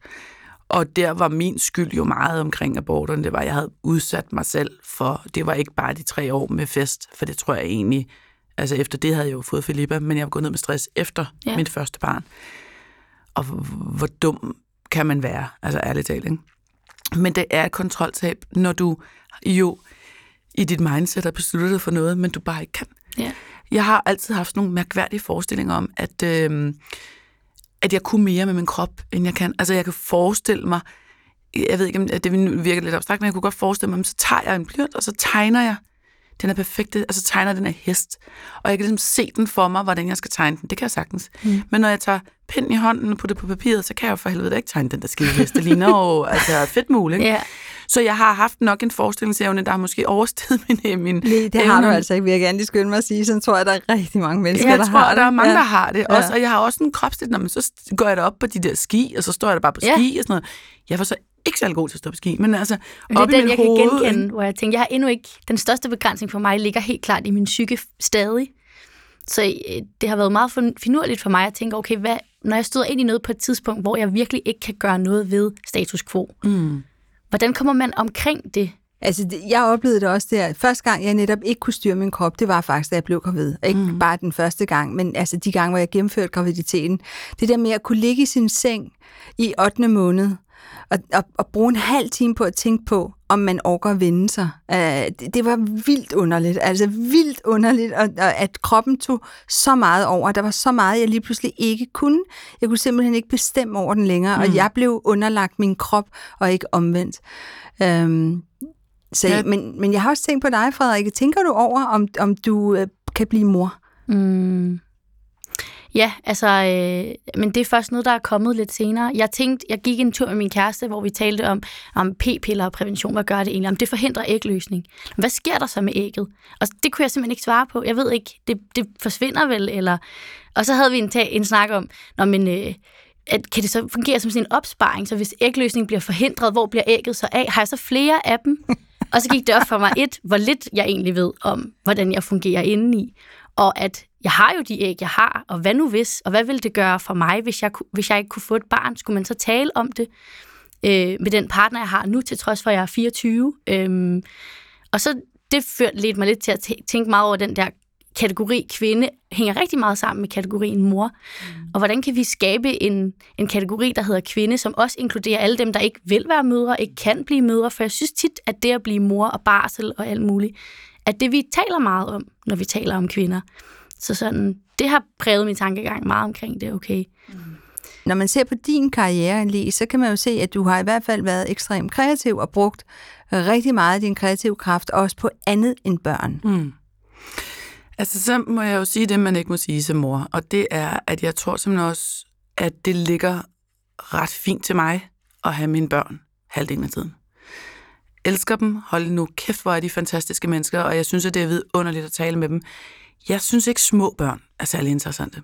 Og der var min skyld jo meget omkring aborterne. Det var, at jeg havde udsat mig selv for, det var ikke bare de tre år med fest, for det tror jeg egentlig, altså efter det havde jeg jo fået Filippa, men jeg var gået ned med stress efter Ja. mit første barn. Og hvor- hvor dum kan man være, altså ærligt talt, ikke? Men det er et kontroltab, når du jo i dit mindset har besluttet dig for noget, men du bare ikke kan. Ja. Jeg har altid haft nogle mærkværdige forestillinger om, at, øh, at jeg kunne mere med min krop, end jeg kan. Altså, jeg kan forestille mig, jeg ved ikke, om det virker lidt abstrakt, men jeg kunne godt forestille mig, så tager jeg en blyant, og så tegner jeg den er perfekte, altså tegner den her hest. Og jeg kan ligesom se den for mig, hvordan jeg skal tegne den. Det kan jeg sagtens. Mm. Men når jeg tager pinden i hånden og putter det på papiret, så kan jeg jo for helvede ikke tegne den der skide hest. Det ligner jo (laughs) altså fedt muligt. Ja. Så jeg har haft nok en forestillingsevne, der har måske oversteget (laughs) min, min Det, det har evne. du altså ikke, vil jeg gerne lige skynde mig at sige. Sådan tror jeg, der er rigtig mange mennesker, Jeg der tror, har der er mange, ja. der har det. Ja. Også, og jeg har også en kropsligt, når man så går jeg op på de der ski, og så står jeg der bare på Ja. ski og sådan noget. Jeg var så ikke særlig god til at stå på ski, men altså, Men det er den, jeg kan hoved, genkende, hvor jeg tænker, jeg har endnu ikke... Den største begrænsning for mig ligger helt klart i min psyke stadig. Så øh, det har været meget fin- finurligt for mig at tænke, okay, hvad, når jeg støder ind i noget på et tidspunkt, hvor jeg virkelig ikke kan gøre noget ved status quo, Mm. hvordan kommer man omkring det? Altså, jeg oplevede det også der. Første gang, jeg netop ikke kunne styre min krop, det var faktisk, da jeg blev gravid. Ikke mm. bare den første gang, men altså de gange, hvor jeg gennemførte graviditeten. Det der med at kunne ligge i sin seng i 8. måned, og, og, og bruge en halv time på at tænke på, om man orker at vende sig. Uh, det, det var vildt underligt. Altså vildt underligt, og, og at kroppen tog så meget over. Der var så meget, jeg lige pludselig ikke kunne. Jeg kunne simpelthen ikke bestemme over den længere, mm. og jeg blev underlagt min krop, og ikke omvendt. Um, så, ja. men, men jeg har også tænkt på dig, Frederik. Tænker du over, om, om du øh, kan blive mor? Mm. Ja, altså, øh, men det er først noget, der er kommet lidt senere. Jeg tænkte, jeg gik en tur med min kæreste, hvor vi talte om, om p-piller og prævention. Hvad gør det egentlig? Om det forhindrer ægløsning. Hvad sker der så med ægget? Og det kunne jeg simpelthen ikke svare på. Jeg ved ikke, det, det forsvinder vel, eller... Og så havde vi en, en snak om, når men, øh, at kan det så fungere som sådan en opsparing, så hvis ægløsning bliver forhindret, hvor bliver ægget så af? Har jeg så flere af dem? Og så gik det op for mig et, hvor lidt jeg egentlig ved om, hvordan jeg fungerer indeni. Og at jeg har jo de æg, jeg har, og hvad nu hvis? Og hvad vil det gøre for mig, hvis jeg, hvis jeg ikke kunne få et barn? Skulle man så tale om det øh, med den partner, jeg har nu, til trods for, at jeg er 24? Øhm, og så det førte lidt mig lidt til at tænke meget over den der kategori kvinde hænger rigtig meget sammen med kategorien mor. Mm. Og hvordan kan vi skabe en, en kategori, der hedder kvinde, som også inkluderer alle dem, der ikke vil være mødre, ikke kan blive mødre. For jeg synes tit, at det at blive mor og barsel og alt muligt, at det vi taler meget om, når vi taler om kvinder. Så sådan, det har præget min tankegang meget omkring det, okay. Mm. Når man ser på din karriere, Lee, så kan man jo se, at du har i hvert fald været ekstremt kreativ og brugt rigtig meget af din kreative kraft også på andet end børn. Mm. Altså, så må jeg jo sige det, man ikke må sige som mor, og det er, at jeg tror simpelthen også, at det ligger ret fint til mig at have mine børn halvdelen af tiden. Elsker dem, hold nu kæft, hvor er de fantastiske mennesker, og jeg synes, at det er vidunderligt at tale med dem. Jeg synes ikke, små børn er særlig interessante.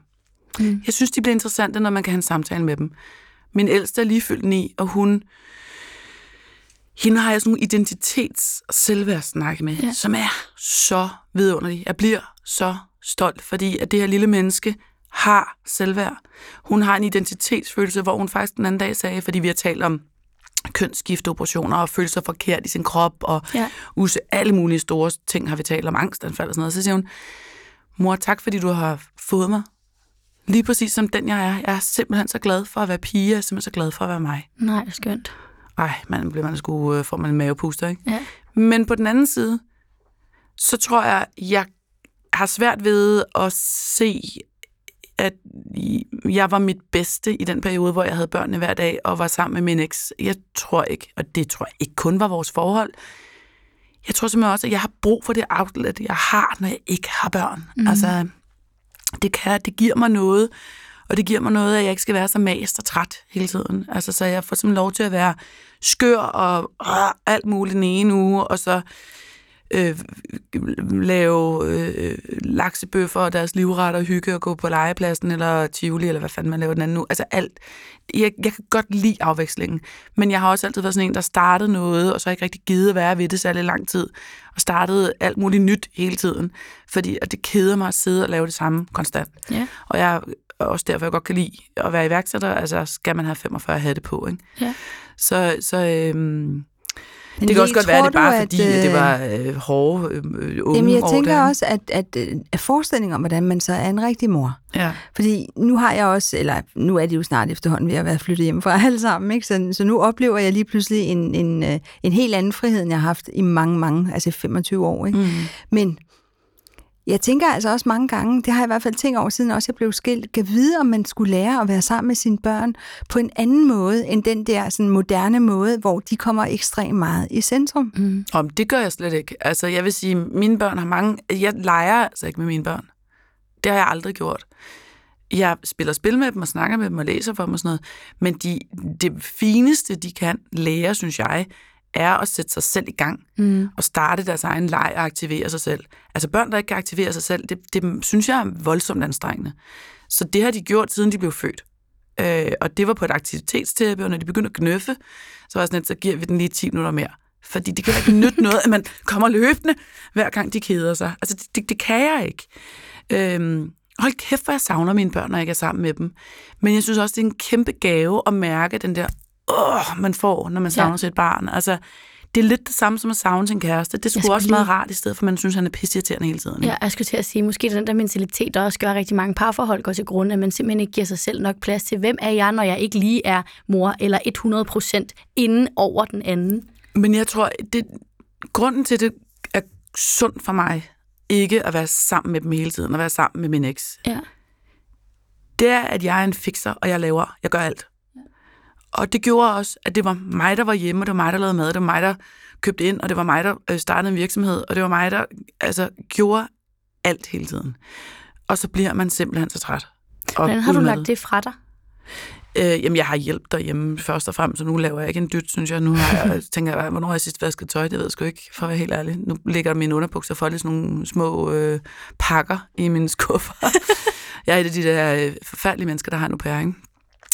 Mm. Jeg synes, de bliver interessante, når man kan have en samtale med dem. Min ældste er lige fyldt ni, og hun hende har jeg sådan nogle identitets- og selvværdssnakke med, ja. som er så vidunderlig. Jeg bliver så stolt, fordi at det her lille menneske har selvværd. Hun har en identitetsfølelse, hvor hun faktisk den anden dag sagde, fordi vi har talt om kønsskifteoperationer og føle sig forkert i sin krop og ja. use alle mulige store ting, har vi talt om angstanfald og sådan noget. Så siger hun, mor, tak fordi du har fået mig. Lige præcis som den jeg er. Jeg er simpelthen så glad for at være pige, jeg er simpelthen så glad for at være mig. Nej, skønt. Ej, man bliver man sgu, øh, får man en mavepuster, ikke? Ja. Men på den anden side, så tror jeg, jeg har svært ved at se, at jeg var mit bedste i den periode, hvor jeg havde børnene hver dag og var sammen med min eks. Jeg tror ikke, og det tror jeg ikke kun var vores forhold. Jeg tror simpelthen også, at jeg har brug for det outlet, jeg har, når jeg ikke har børn. Mm. Altså, det, kan, det giver mig noget, og det giver mig noget, at jeg ikke skal være så mast og træt hele tiden. Altså, så jeg får simpelthen lov til at være skør og øh, alt muligt den ene uge, og så øh, lave øh, laksebøffer og deres livretter, hygge og gå på legepladsen eller Tivoli, eller hvad fanden man laver den anden nu. Altså alt. Jeg, jeg kan godt lide afvekslingen, men jeg har også altid været sådan en, der startede noget, og så ikke rigtig givet at være ved det særlig lang tid, og startede alt muligt nyt hele tiden, fordi at det keder mig at sidde og lave det samme konstant. Ja. Og jeg også derfor, jeg godt kan lide at være iværksætter, altså skal man have 45 hatte på, ikke? Ja. Så, så øhm, det kan også godt være, at det bare at, fordi, at det var øh, hårde øh, unge Jamen, jeg tænker også, at, at, at forestillingen om, hvordan man så er en rigtig mor. Ja. Fordi nu har jeg også, eller nu er det jo snart efterhånden ved at være flyttet hjem fra (laughs) alle sammen, ikke? Så, så nu oplever jeg lige pludselig en, en, øh, en helt anden frihed, end jeg har haft i mange, mange, altså 25 år. Ikke? Mm. Men jeg tænker altså også mange gange, det har jeg i hvert fald tænkt over, siden også jeg blev skilt, kan vide, om man skulle lære at være sammen med sine børn på en anden måde, end den der sådan moderne måde, hvor de kommer ekstremt meget i centrum. Mm. Om det gør jeg slet ikke. Altså, jeg vil sige, mine børn har mange... Jeg leger altså ikke med mine børn. Det har jeg aldrig gjort. Jeg spiller spil med dem og snakker med dem og læser for dem og sådan noget. Men de, det fineste, de kan lære, synes jeg, er at sætte sig selv i gang mm. og starte deres egen leg og aktivere sig selv. Altså børn, der ikke kan aktivere sig selv, det, det synes jeg er voldsomt anstrengende. Så det har de gjort, siden de blev født. Øh, og det var på et aktivitetstæppe, og når de begyndte at gnøffe, så var sådan, at så giver vi den lige 10 minutter mere. Fordi det kan ikke nytte noget, at man kommer løbende, hver gang de keder sig. Altså, det, det, det kan jeg ikke. Øhm, hold kæft, hvor jeg savner mine børn, når jeg ikke er sammen med dem. Men jeg synes også, det er en kæmpe gave at mærke den der åh, man får, når man savner ja. sit barn. Altså, det er lidt det samme som at savne sin kæreste. Det skulle også lige... meget rart, i stedet for at man synes, han er pisseirriterende hele tiden. Ikke? Ja, jeg skulle til at sige, måske den der mentalitet, der også gør rigtig mange parforhold går til grund, at man simpelthen ikke giver sig selv nok plads til, hvem er jeg, når jeg ikke lige er mor, eller 100 procent inden over den anden. Men jeg tror, det, grunden til det er sundt for mig, ikke at være sammen med dem hele tiden, at være sammen med min eks. Ja. Det er, at jeg er en fixer, og jeg laver, jeg gør alt. Og det gjorde også, at det var mig, der var hjemme, og det var mig, der lavede mad, det var mig, der købte ind, og det var mig, der øh, startede en virksomhed, og det var mig, der altså, gjorde alt hele tiden. Og så bliver man simpelthen så træt. Hvordan har du lagt det fra dig? Øh, jamen, jeg har hjælp derhjemme først og fremmest, så nu laver jeg ikke en dyt, synes jeg. Nu har jeg, (laughs) tænker jeg, hvornår har jeg sidst vasket tøj? Det ved jeg sgu ikke, for at være helt ærlig. Nu ligger mine underbukser for lidt sådan nogle små øh, pakker i mine skuffer. (laughs) jeg er et af de der øh, forfærdelige mennesker, der har en au pair, ikke?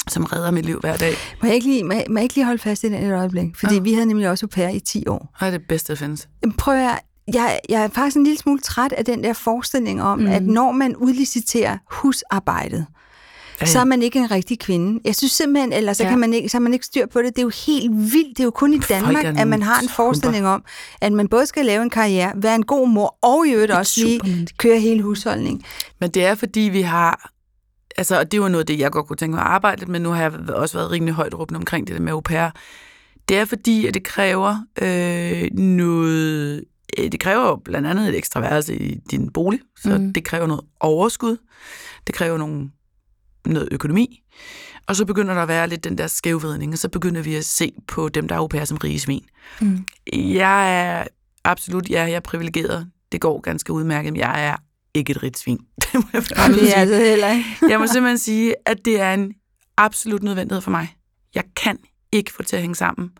Som redder mit liv hver dag. Må jeg ikke lige, må jeg, må jeg ikke lige holde fast i den et øjeblik? Fordi Ja. vi havde nemlig også au pair i 10 år. Og det er det bedste, der findes. Prøv at, jeg, jeg er faktisk en lille smule træt af den der forestilling om, mm. at når man udliciterer husarbejdet, Ja, så er man ikke en rigtig kvinde. Jeg synes simpelthen, eller så, Ja. kan man ikke, så man ikke styr på det. Det er jo helt vildt. Det er jo kun i Danmark, at man har en forestilling om, at man både skal lave en karriere, være en god mor, og i øvrigt også lige køre hele husholdningen. Men det er, fordi vi har... Altså, og det var noget af det, jeg godt kunne tænke mig at arbejde med. Nu har jeg også været rimelig højt råbende omkring det der med au pair. Det er fordi, at det kræver øh, noget... øh, Det kræver blandt andet et ekstra værelse i din bolig, så mm. det kræver noget overskud. Det kræver nogle, noget økonomi. Og så begynder der at være lidt den der skævvridning, og så begynder vi at se på dem, der er au pair som rige svin. Mm. Jeg er absolut, ja, jeg er privilegeret. Det går ganske udmærket, men jeg er ikke et rigt svin. (laughs) Det må jeg Og det er altså heller ikke. jeg må simpelthen sige, at det er en absolut nødvendighed for mig. Jeg kan ikke få det til at hænge sammen,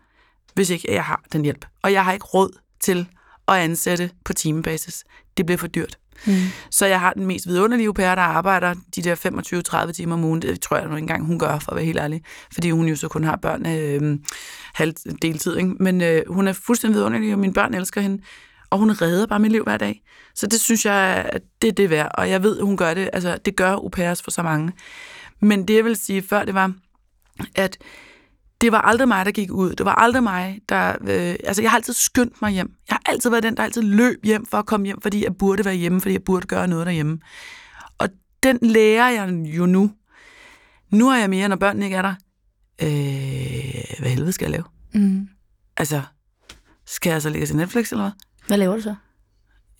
hvis ikke jeg har den hjælp. Og jeg har ikke råd til at ansætte på timebasis. Det bliver for dyrt. Mm. Så jeg har den mest vidunderlige au der arbejder de der 25-30 timer om ugen. Det tror jeg nu ikke engang, hun gør, for at være helt ærlig. Fordi hun jo så kun har børn øh, halv deltid. Ikke? Men øh, hun er fuldstændig vidunderlig, og mine børn elsker hende. Og hun redder bare mit liv hver dag. Så det synes jeg, det er det værd. Og jeg ved, hun gør det. Altså, det gør au pairs for så mange. Men det, jeg vil sige før, det var, at det var aldrig mig, der gik ud. Det var aldrig mig, der... Øh, altså, jeg har altid skyndt mig hjem. Jeg har altid været den, der altid løb hjem for at komme hjem, fordi jeg burde være hjemme, fordi jeg burde gøre noget derhjemme. Og den lærer jeg jo nu. Nu er jeg mere, når børnene ikke er der. Øh, hvad helvede skal jeg lave? Mm. Altså, skal jeg så ligge til Netflix, eller hvad? Hvad laver du så?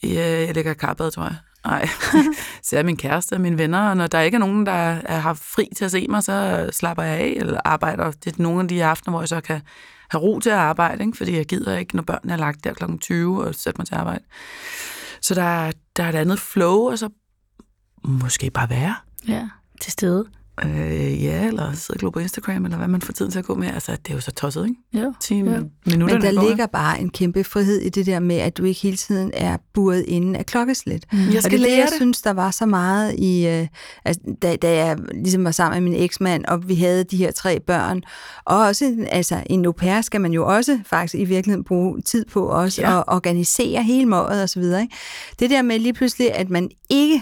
Ja, jeg ligger karpet, tror jeg. Nej, (laughs) så er min kæreste og mine venner, og når der ikke er nogen, der er- har fri til at se mig, så slapper jeg af eller arbejder. Det er nogle af de aftener, hvor jeg så kan have ro til at arbejde, ikke? fordi jeg gider ikke, når børnene er lagt der kl. 20 og sætte mig til arbejde. Så der, er- der er et andet flow, og så måske bare være. Ja, til stede. Øh, ja, eller sidde og glo på Instagram, eller hvad man får tiden til at gå med. Altså, det er jo så tosset, ikke? Jo. 10 Ja. minutter. Men der ligger bare en kæmpe frihed i det der med, at du ikke hele tiden er buret inden af klokkeslæt. Mm. Jeg Og det skal er det, jeg det. synes, der var så meget i, øh, altså, da, da jeg ligesom var sammen med min eksmand, og vi havde de her tre børn. Og også, en- altså, en au pair skal man jo også faktisk i virkeligheden bruge tid på også, Ja. ja. at organisere hele måret og så videre. Ikke? Det der med lige pludselig, at man ikke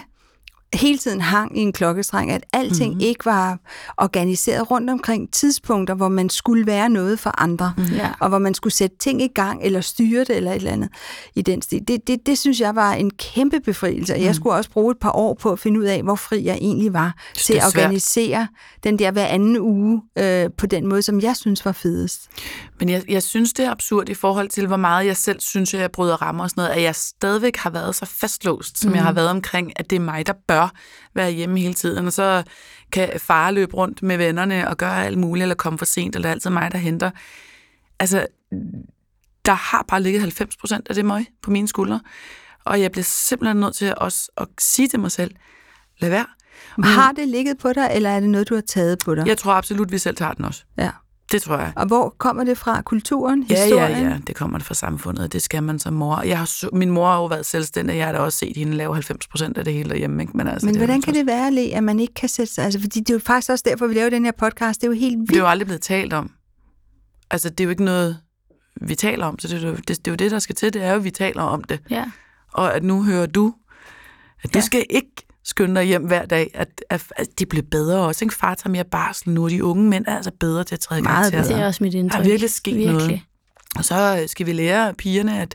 hele tiden hang i en klokkestreng, at alting Mhm. mm-hmm. ikke var organiseret rundt omkring tidspunkter, hvor man skulle være noget for andre, mm. Ja. og hvor man skulle sætte ting i gang, eller styre det, eller et eller andet i den stil. Det, det, det synes jeg var en kæmpe befrielse, og Mhm. jeg skulle også bruge et par år på at finde ud af, hvor fri jeg egentlig var til at organisere den der hver anden uge øh, på den måde, som jeg synes var fedest. Men jeg, jeg synes, det er absurd i forhold til, hvor meget jeg selv synes, at jeg bryder rammer og sådan noget, at jeg stadigvæk har været så fastlåst, som mm. jeg har været omkring, at det er mig, der bør være hjemme hele tiden. Og så kan far løbe rundt med vennerne og gøre alt muligt, eller komme for sent, eller det er altid mig, der henter. Altså, der har bare ligget 90 procent af det møg på mine skuldre. Og jeg bliver simpelthen nødt til også at sige til mig selv, lad være. Mm. Har det ligget på dig, eller er det noget, du har taget på dig? Jeg tror absolut, vi selv tager den også. Ja. Det tror jeg. Og hvor kommer det fra? Kulturen? Ja, Historien? ja, ja. Det kommer det fra samfundet, det skal man som mor. Jeg har, min mor har jo været selvstændig, jeg har da også set hende lave 90 procent af det hele derhjemme. Ikke? Men, altså, Men det hvordan kan det være, Le, at man ikke kan sætte sig... Altså, fordi det er jo faktisk også derfor, vi laver den her podcast. Det er jo helt Det er vildt. jo aldrig blevet talt om. Altså, det er jo ikke noget, vi taler om, så det jo det, det, er jo det der skal til. Det er jo, at vi taler om det. Ja. Og at nu hører du, at du Ja. skal ikke skynde dig hjem hver dag, at, at, at de bliver bedre også. Ikke? Far tager mere barsel nu, og de unge mænd er altså bedre til at træde Meget karakter. Det bedre. er også mit indtryk. Der er virkelig sket Virkelig. noget. Og så øh, skal vi lære pigerne, at,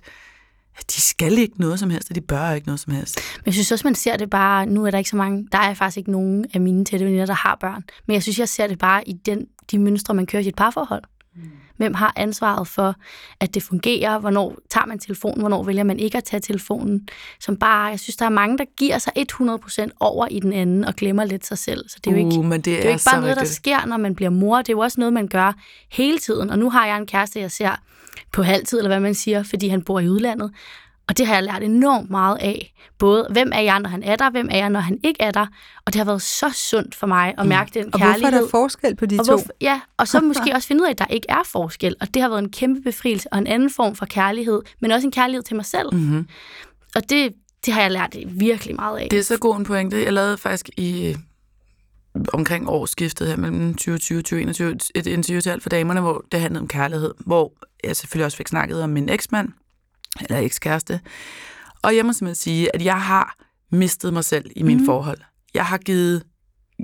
at de skal ikke noget som helst, og de bør ikke noget som helst. Men jeg synes også, man ser det bare, nu er der ikke så mange, der er faktisk ikke nogen af mine tætte veninder, der har børn. Men jeg synes, jeg ser det bare i den, de mønstre, man kører i et parforhold. Hvem har ansvaret for, at det fungerer? Hvornår tager man telefonen? Hvornår vælger man ikke at tage telefonen? Som bare, jeg synes, der er mange, der giver sig 100% over i den anden og glemmer lidt sig selv. Så det er jo ikke, uh, men det, det er jo ikke bare noget, der rigtigt. sker, når man bliver mor. Det er jo også noget, man gør hele tiden. Og nu har jeg en kæreste, jeg ser på halvtid, eller hvad man siger, fordi han bor i udlandet. Og det har jeg lært enormt meget af. Både, hvem er jeg, når han er der, hvem er jeg, når han ikke er der. Og det har været så sundt for mig at mærke den Og kærlighed. hvorfor er der forskel på de og to? hvorfor, ja, og så måske også finde ud af, at der ikke er forskel. Og det har været en kæmpe befrielse og en anden form for kærlighed, men også en kærlighed til mig selv. Mm-hmm. Og det, det har jeg lært virkelig meget af. Det er så god en pointe. Jeg lavede faktisk i omkring årsskiftet her mellem 2020 og 2021 et interview til alt for damerne, hvor det handlede om kærlighed, hvor jeg selvfølgelig også fik snakket om min eksmand, eller ekskæreste. Og jeg må simpelthen sige, at jeg har mistet mig selv i mine mm. forhold. Jeg har givet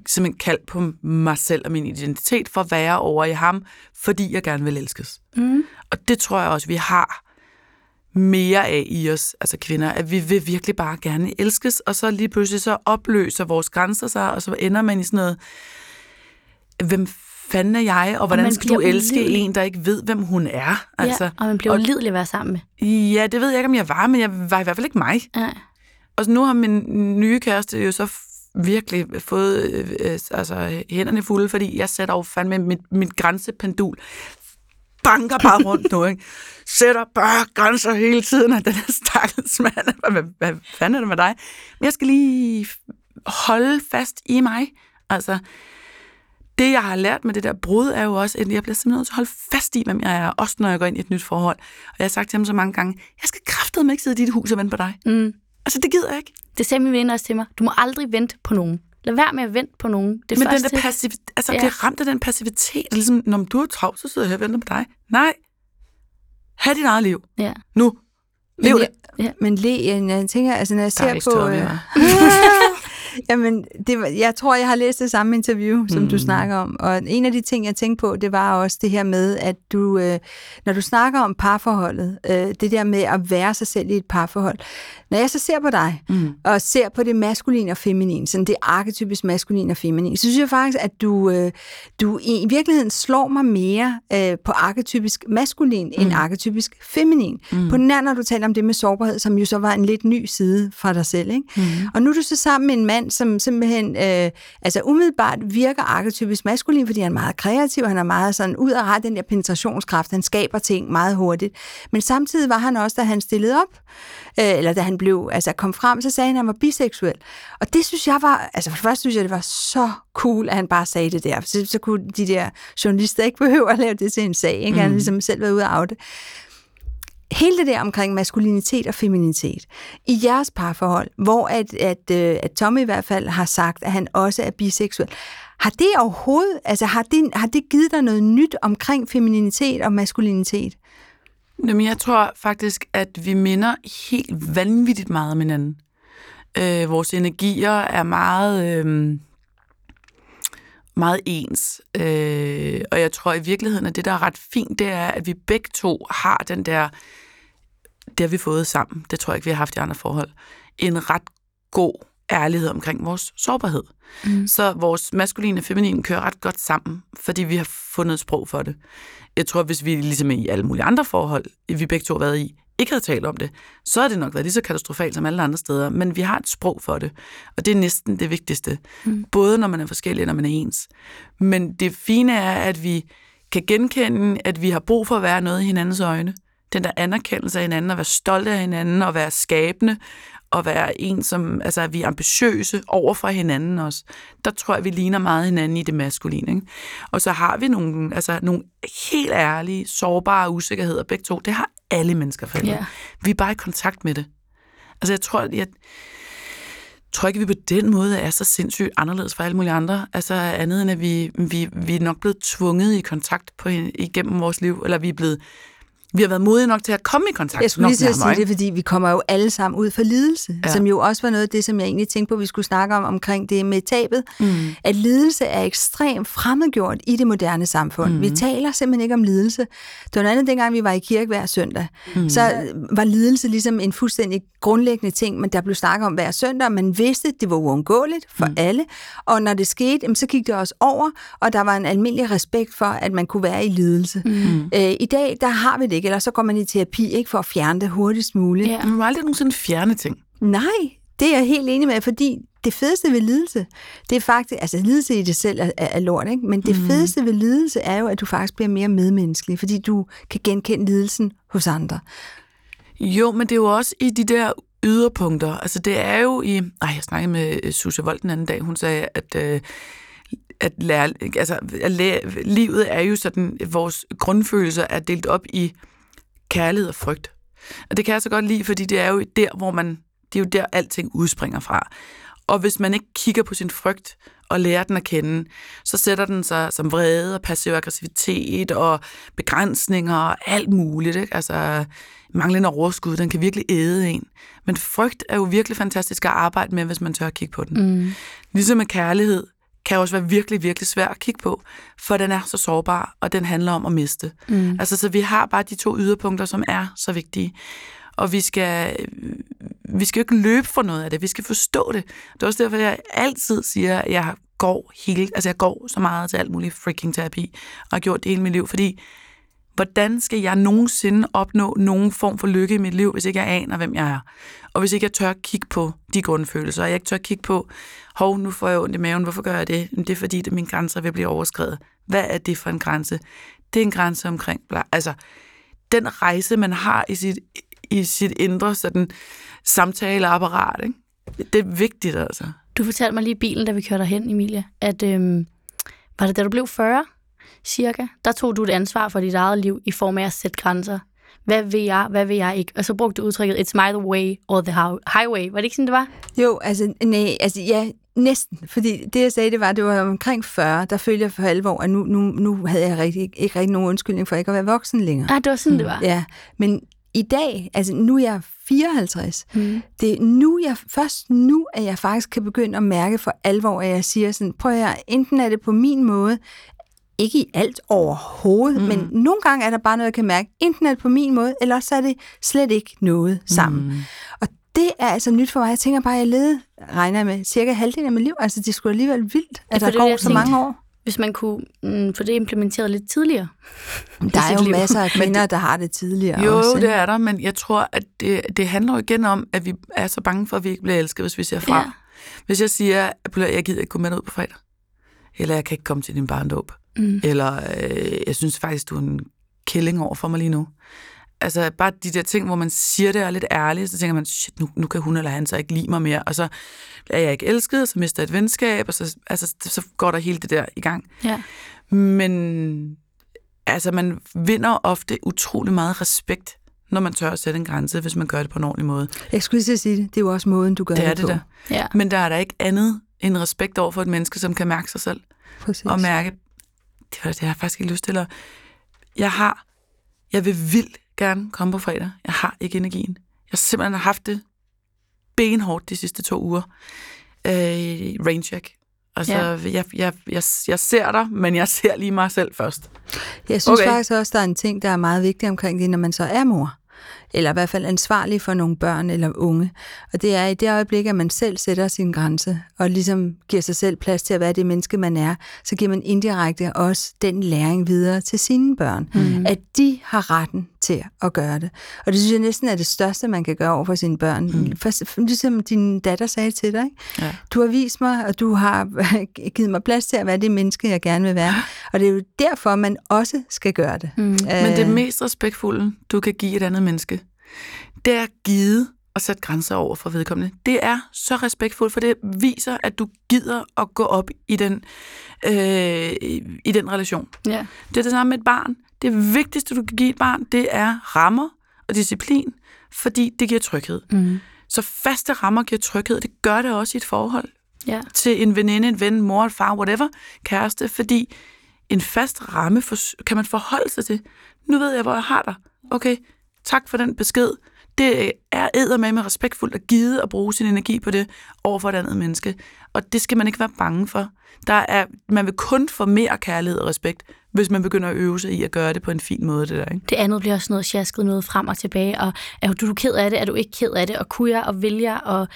simpelthen kald på mig selv og min identitet for at være over i ham, fordi jeg gerne vil elskes. Mm. Og det tror jeg også, vi har mere af i os, altså kvinder, at vi vil virkelig bare gerne elskes, og så lige pludselig så opløser vores grænser sig, og så ender man i sådan noget, hvem fanden er jeg, og hvordan man skal du elske ulidelig. en, der ikke ved, hvem hun er? Altså, ja, og man bliver og- ulidelig at være sammen med. ja, det ved jeg ikke, om jeg var, men jeg var i hvert fald ikke mig. Ja. Og så nu har min nye kæreste jo så virkelig fået øh, øh, altså, hænderne fulde, fordi jeg sætter jo fandme mit, mit grænsependul banker bare rundt nu, ikke? (laughs) Sætter bare grænser hele tiden, og den her stakkels mand, hvad, hvad, hvad fanden er det med dig? Men jeg skal lige holde fast i mig. Altså, det jeg har lært med det der brud, er jo også, at jeg bliver simpelthen nødt til at holde fast i, hvem jeg er, også når jeg går ind i et nyt forhold. Og jeg har sagt til ham så mange gange, jeg skal kraftedeme ikke sidde i dit hus og vente på dig. Mm. Altså, det gider jeg ikke. Det sagde min veninde også til mig. Du må aldrig vente på nogen. Lad være med at vente på nogen. Det Men første, den der passiv, altså, Ja. ja. det er ramt af den passivitet. Ligesom, når du er travlt, så sidder jeg her og venter på dig. Nej. Ha' dit eget liv. Ja. Nu. Lev Men det. jeg, men le, jeg tænker, altså når jeg ser på... Tommy, øh? (laughs) (laughs) Jamen, det jeg tror, jeg har læst det samme interview, som mm. du snakker om. Og en af de ting, jeg tænkte på, det var også det her med, at du, øh, når du snakker om parforholdet, øh, det der med at være sig selv i et parforhold. Når jeg så ser på dig, Mm. og ser på det maskuline og feminine, sådan det arketypisk maskuline og feminine, så synes jeg faktisk, at du, øh, du i virkeligheden slår mig mere øh, på arketypisk maskulin mm. end arketypisk feminin. Mm. På den anden, når du taler om det med sårbarhed, som jo så var en lidt ny side fra dig selv. Ikke? Mm. Og nu er du så sammen med en mand, som simpelthen øh, altså umiddelbart virker arketypisk maskulin, fordi han er meget kreativ, han er meget sådan ud og har den der penetrationskraft, han skaber ting meget hurtigt. Men samtidig var han også, da han stillede op, øh, eller da han blev, altså kom frem, så sagde han, at han var biseksuel. Og det synes jeg var, altså for det første synes jeg, det var så cool, at han bare sagde det der. Så, så kunne de der journalister ikke behøve at lave det til en sag. Ikke? Han har ligesom selv været ude af det. Hele det der omkring maskulinitet og feminitet i jeres parforhold, hvor at, at, øh, at Tommy i hvert fald har sagt, at han også er biseksuel. Har det overhovedet, altså har det, har det givet dig noget nyt omkring femininitet og maskulinitet? Jamen, jeg tror faktisk, at vi minder helt vanvittigt meget om hinanden. Øh, vores energier er meget, øh, meget ens. Øh, og jeg tror i virkeligheden, at det, der er ret fint, det er, at vi begge to har den der, det har vi fået sammen, det tror jeg ikke, vi har haft i andre forhold, en ret god ærlighed omkring vores sårbarhed. Mm. Så vores maskuline og feminine kører ret godt sammen, fordi vi har fundet et sprog for det. Jeg tror, hvis vi ligesom i alle mulige andre forhold, vi begge to har været i, ikke havde talt om det, så har det nok været lige så katastrofalt som alle andre steder, men vi har et sprog for det, og det er næsten det vigtigste. Mm. Både når man er forskellig, og når man er ens. Men det fine er, at vi kan genkende, at vi har brug for at være noget i hinandens øjne. Den der anerkendelse af hinanden, og være stolte af hinanden, og være skabende, og være en, som altså, at vi er ambitiøse over for hinanden også. Der tror jeg, vi ligner meget hinanden i det maskuline. Ikke? Og så har vi nogle, altså, nogle helt ærlige, sårbare usikkerheder begge to. Det har alle mennesker for Ja. Vi er bare i kontakt med det. Altså jeg tror, jeg tror ikke, vi på den måde er så sindssygt anderledes fra alle mulige andre. Altså andet end, at vi, vi, vi er nok blevet tvunget i kontakt på, igennem vores liv, eller vi er blevet vi har været modige nok til at komme i kontakt. Jeg skulle lige til at sige det, fordi vi kommer jo alle sammen ud for lidelse, ja. Som jo også var noget af det, som jeg egentlig tænkte på, vi skulle snakke om omkring det med tabet. Mm. At lidelse er ekstremt fremmedgjort i det moderne samfund. Mm. Vi taler simpelthen ikke om lidelse. Det var noget andet, dengang vi var i kirke hver søndag. Mm. Så var lidelse ligesom en fuldstændig grundlæggende ting, men der blev snakket om hver søndag, man vidste, at det var uundgåeligt for mm. alle. Og når det skete, så gik det også over, og der var en almindelig respekt for, at man kunne være i lidelse. Mm. Øh, I dag, der har vi det ikke, eller så går man i terapi ikke for at fjerne det hurtigst muligt. Ja. Man må aldrig nogensinde fjerne ting. Nej, det er jeg helt enig med, fordi det fedeste ved lidelse, det er faktisk, altså lidelse i det selv er, er, lort, ikke? men det mm. fedeste ved lidelse er jo, at du faktisk bliver mere medmenneskelig, fordi du kan genkende lidelsen hos andre. Jo, men det er jo også i de der yderpunkter. Altså det er jo i... Ej, jeg snakkede med Susse Vold den anden dag. Hun sagde, at... Øh, at lære, altså, at lære, livet er jo sådan, vores grundfølelser er delt op i kærlighed og frygt. Og det kan jeg så godt lide, fordi det er jo der, hvor man, det er jo der, alting udspringer fra. Og hvis man ikke kigger på sin frygt og lærer den at kende, så sætter den sig som vrede og passiv aggressivitet og begrænsninger og alt muligt. Ikke? Altså manglende overskud, den kan virkelig æde en. Men frygt er jo virkelig fantastisk at arbejde med, hvis man tør at kigge på den. Mm. Ligesom med kærlighed, kan også være virkelig, virkelig svær at kigge på, for den er så sårbar, og den handler om at miste. Mm. Altså, så vi har bare de to yderpunkter, som er så vigtige. Og vi skal, vi skal jo ikke løbe for noget af det, vi skal forstå det. Det er også derfor, jeg altid siger, at jeg går helt, altså jeg går så meget til alt muligt freaking terapi, og har gjort det hele mit liv, fordi hvordan skal jeg nogensinde opnå nogen form for lykke i mit liv, hvis ikke jeg aner, hvem jeg er? Og hvis ikke jeg tør kigge på de grundfølelser, og jeg ikke tør kigge på, hov, nu får jeg ondt i maven, hvorfor gør jeg det? Det er fordi, at mine grænser vil blive overskrevet. Hvad er det for en grænse? Det er en grænse omkring, altså, den rejse, man har i sit, i sit indre sådan, samtaleapparat, ikke? det er vigtigt altså. Du fortalte mig lige i bilen, da vi kørte hen, Emilia, at øhm, var det da du blev 40, cirka, der tog du et ansvar for dit eget liv i form af at sætte grænser. Hvad vil jeg, hvad vil jeg ikke? Og så brugte du udtrykket, it's my way or the highway. Var det ikke sådan, det var? Jo, altså, nej, altså ja, næsten. Fordi det, jeg sagde, det var, det var omkring 40, der følte jeg for alvor, at nu, nu, nu havde jeg rigtig, ikke rigtig nogen undskyldning for ikke at være voksen længere. Ah, det var sådan, mm. det var? Ja, men i dag, altså nu er jeg 54, mm. det er nu, jeg, først nu, at jeg faktisk kan begynde at mærke for alvor, at jeg siger sådan, prøv at enten er det på min måde, ikke i alt overhovedet, mm. men nogle gange er der bare noget, jeg kan mærke, enten er det på min måde, eller så er det slet ikke noget sammen. Mm. Og det er altså nyt for mig. Jeg tænker bare, at jeg levede, regner med, cirka halvdelen af mit liv. Altså, det skulle alligevel vildt, at ja, der går så mange år. Hvis man kunne mm, få det implementeret lidt tidligere. (laughs) Der er jo liv. masser af (laughs) kvinder, det, der har det tidligere Jo, også, det er der, men jeg tror, at det, det handler jo igen om, at vi er så bange for, at vi ikke bliver elsket, hvis vi ser fra. Ja. Hvis jeg siger, at jeg gider ikke gå med ud på fredag, eller jeg kan ikke komme til din barndåb, mm. eller øh, jeg synes faktisk, du er en killing over for mig lige nu. Altså bare de der ting, hvor man siger det og er lidt ærligt, så tænker man, shit, nu, nu kan hun eller han så ikke lide mig mere, og så er jeg ikke elsket, så mister jeg et venskab, og så, altså, så går der hele det der i gang. Ja. Men altså, man vinder ofte utrolig meget respekt, når man tør at sætte en grænse, hvis man gør det på en ordentlig måde. Jeg skulle lige sige det. Det er jo også måden, du gør det, det, er det på. Der. Ja. Men der er der ikke andet end respekt over for et menneske, som kan mærke sig selv. Præcis. Og mærke, det, var, det har jeg faktisk ikke lyst til. At, jeg har, jeg vil vildt gerne komme på fredag. Jeg har ikke energien. Jeg har simpelthen haft det benhårdt de sidste to uger. Øh, raincheck. Altså, ja. jeg, jeg, jeg, jeg ser dig, men jeg ser lige mig selv først. Jeg synes okay. faktisk også, der er en ting, der er meget vigtig omkring det, når man så er mor eller i hvert fald ansvarlig for nogle børn eller unge. Og det er i det øjeblik, at man selv sætter sin grænse, og ligesom giver sig selv plads til at være det menneske, man er, så giver man indirekte også den læring videre til sine børn. Mm. At de har retten til at gøre det. Og det synes jeg næsten er det største, man kan gøre over for sine børn. Mm. For, ligesom din datter sagde til dig. Ikke? Ja. Du har vist mig, og du har (laughs) givet mig plads til at være det menneske, jeg gerne vil være. Og det er jo derfor, man også skal gøre det. Mm. Øh, Men det mest respektfulde, du kan give et andet menneske, det er givet at sætte grænser over for vedkommende. Det er så respektfuldt, for det viser, at du gider at gå op i den, øh, i den relation. Ja. Det er det samme med et barn. Det vigtigste, du kan give et barn, det er rammer og disciplin, fordi det giver tryghed. Mm. Så faste rammer giver tryghed. Det gør det også i et forhold. Ja. Til en veninde, en ven, mor, far, whatever, kæreste, fordi en fast ramme for, kan man forholde sig til. Nu ved jeg, hvor jeg har dig. Okay, tak for den besked. Det øh, er æder med med respektfuldt at give at bruge sin energi på det over for et andet menneske. Og det skal man ikke være bange for. Der er, man vil kun få mere kærlighed og respekt, hvis man begynder at øve sig i at gøre det på en fin måde. Det, der, ikke? det andet bliver også noget sjasket noget frem og tilbage. Og er du ked af det? Er du ikke ked af det? Og kunne jeg og vil jeg? Og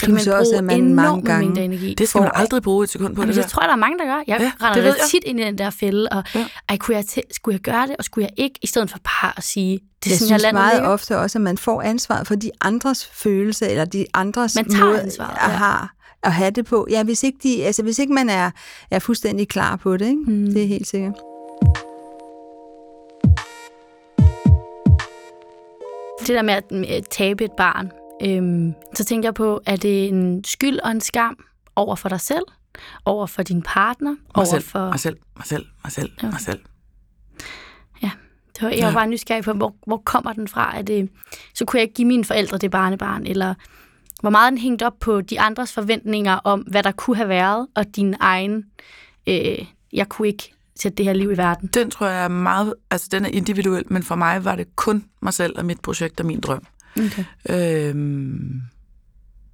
så kan man bruge også, at man mange gange, energi. Det skal man aldrig bruge et sekund på. Jamen, det, det tror jeg, der er mange, der gør. Jeg ja, render lidt tit ind i den der fælde, og ja. ej, kunne jeg skulle jeg gøre det, og skulle jeg ikke, i stedet for bare at sige, det er jeg sådan, synes jeg meget ligger. ofte også, at man får ansvar for de andres følelse, eller de andres man tager måde ansvaret, at, ja. have, at have det på. Ja, hvis ikke, de, altså, hvis ikke man er, er fuldstændig klar på det, ikke? Mm. det er helt sikkert. Det der med at med at tabe et barn, øhm, så tænker jeg på, er det en skyld og en skam over for dig selv, over for din partner, Mig over selv, for... mig selv, mig selv, mig selv, Ja. mig selv. Det var, jeg var Ja. bare nysgerrig på, hvor, hvor kommer den fra? Er det, så kunne jeg give mine forældre det barnebarn, eller hvor meget den hængt op på de andres forventninger om, hvad der kunne have været, og din egen, øh, jeg kunne ikke sætte det her liv i verden. Den tror jeg er meget, altså den er individuel, men for mig var det kun mig selv og mit projekt og min drøm. Okay. Øhm,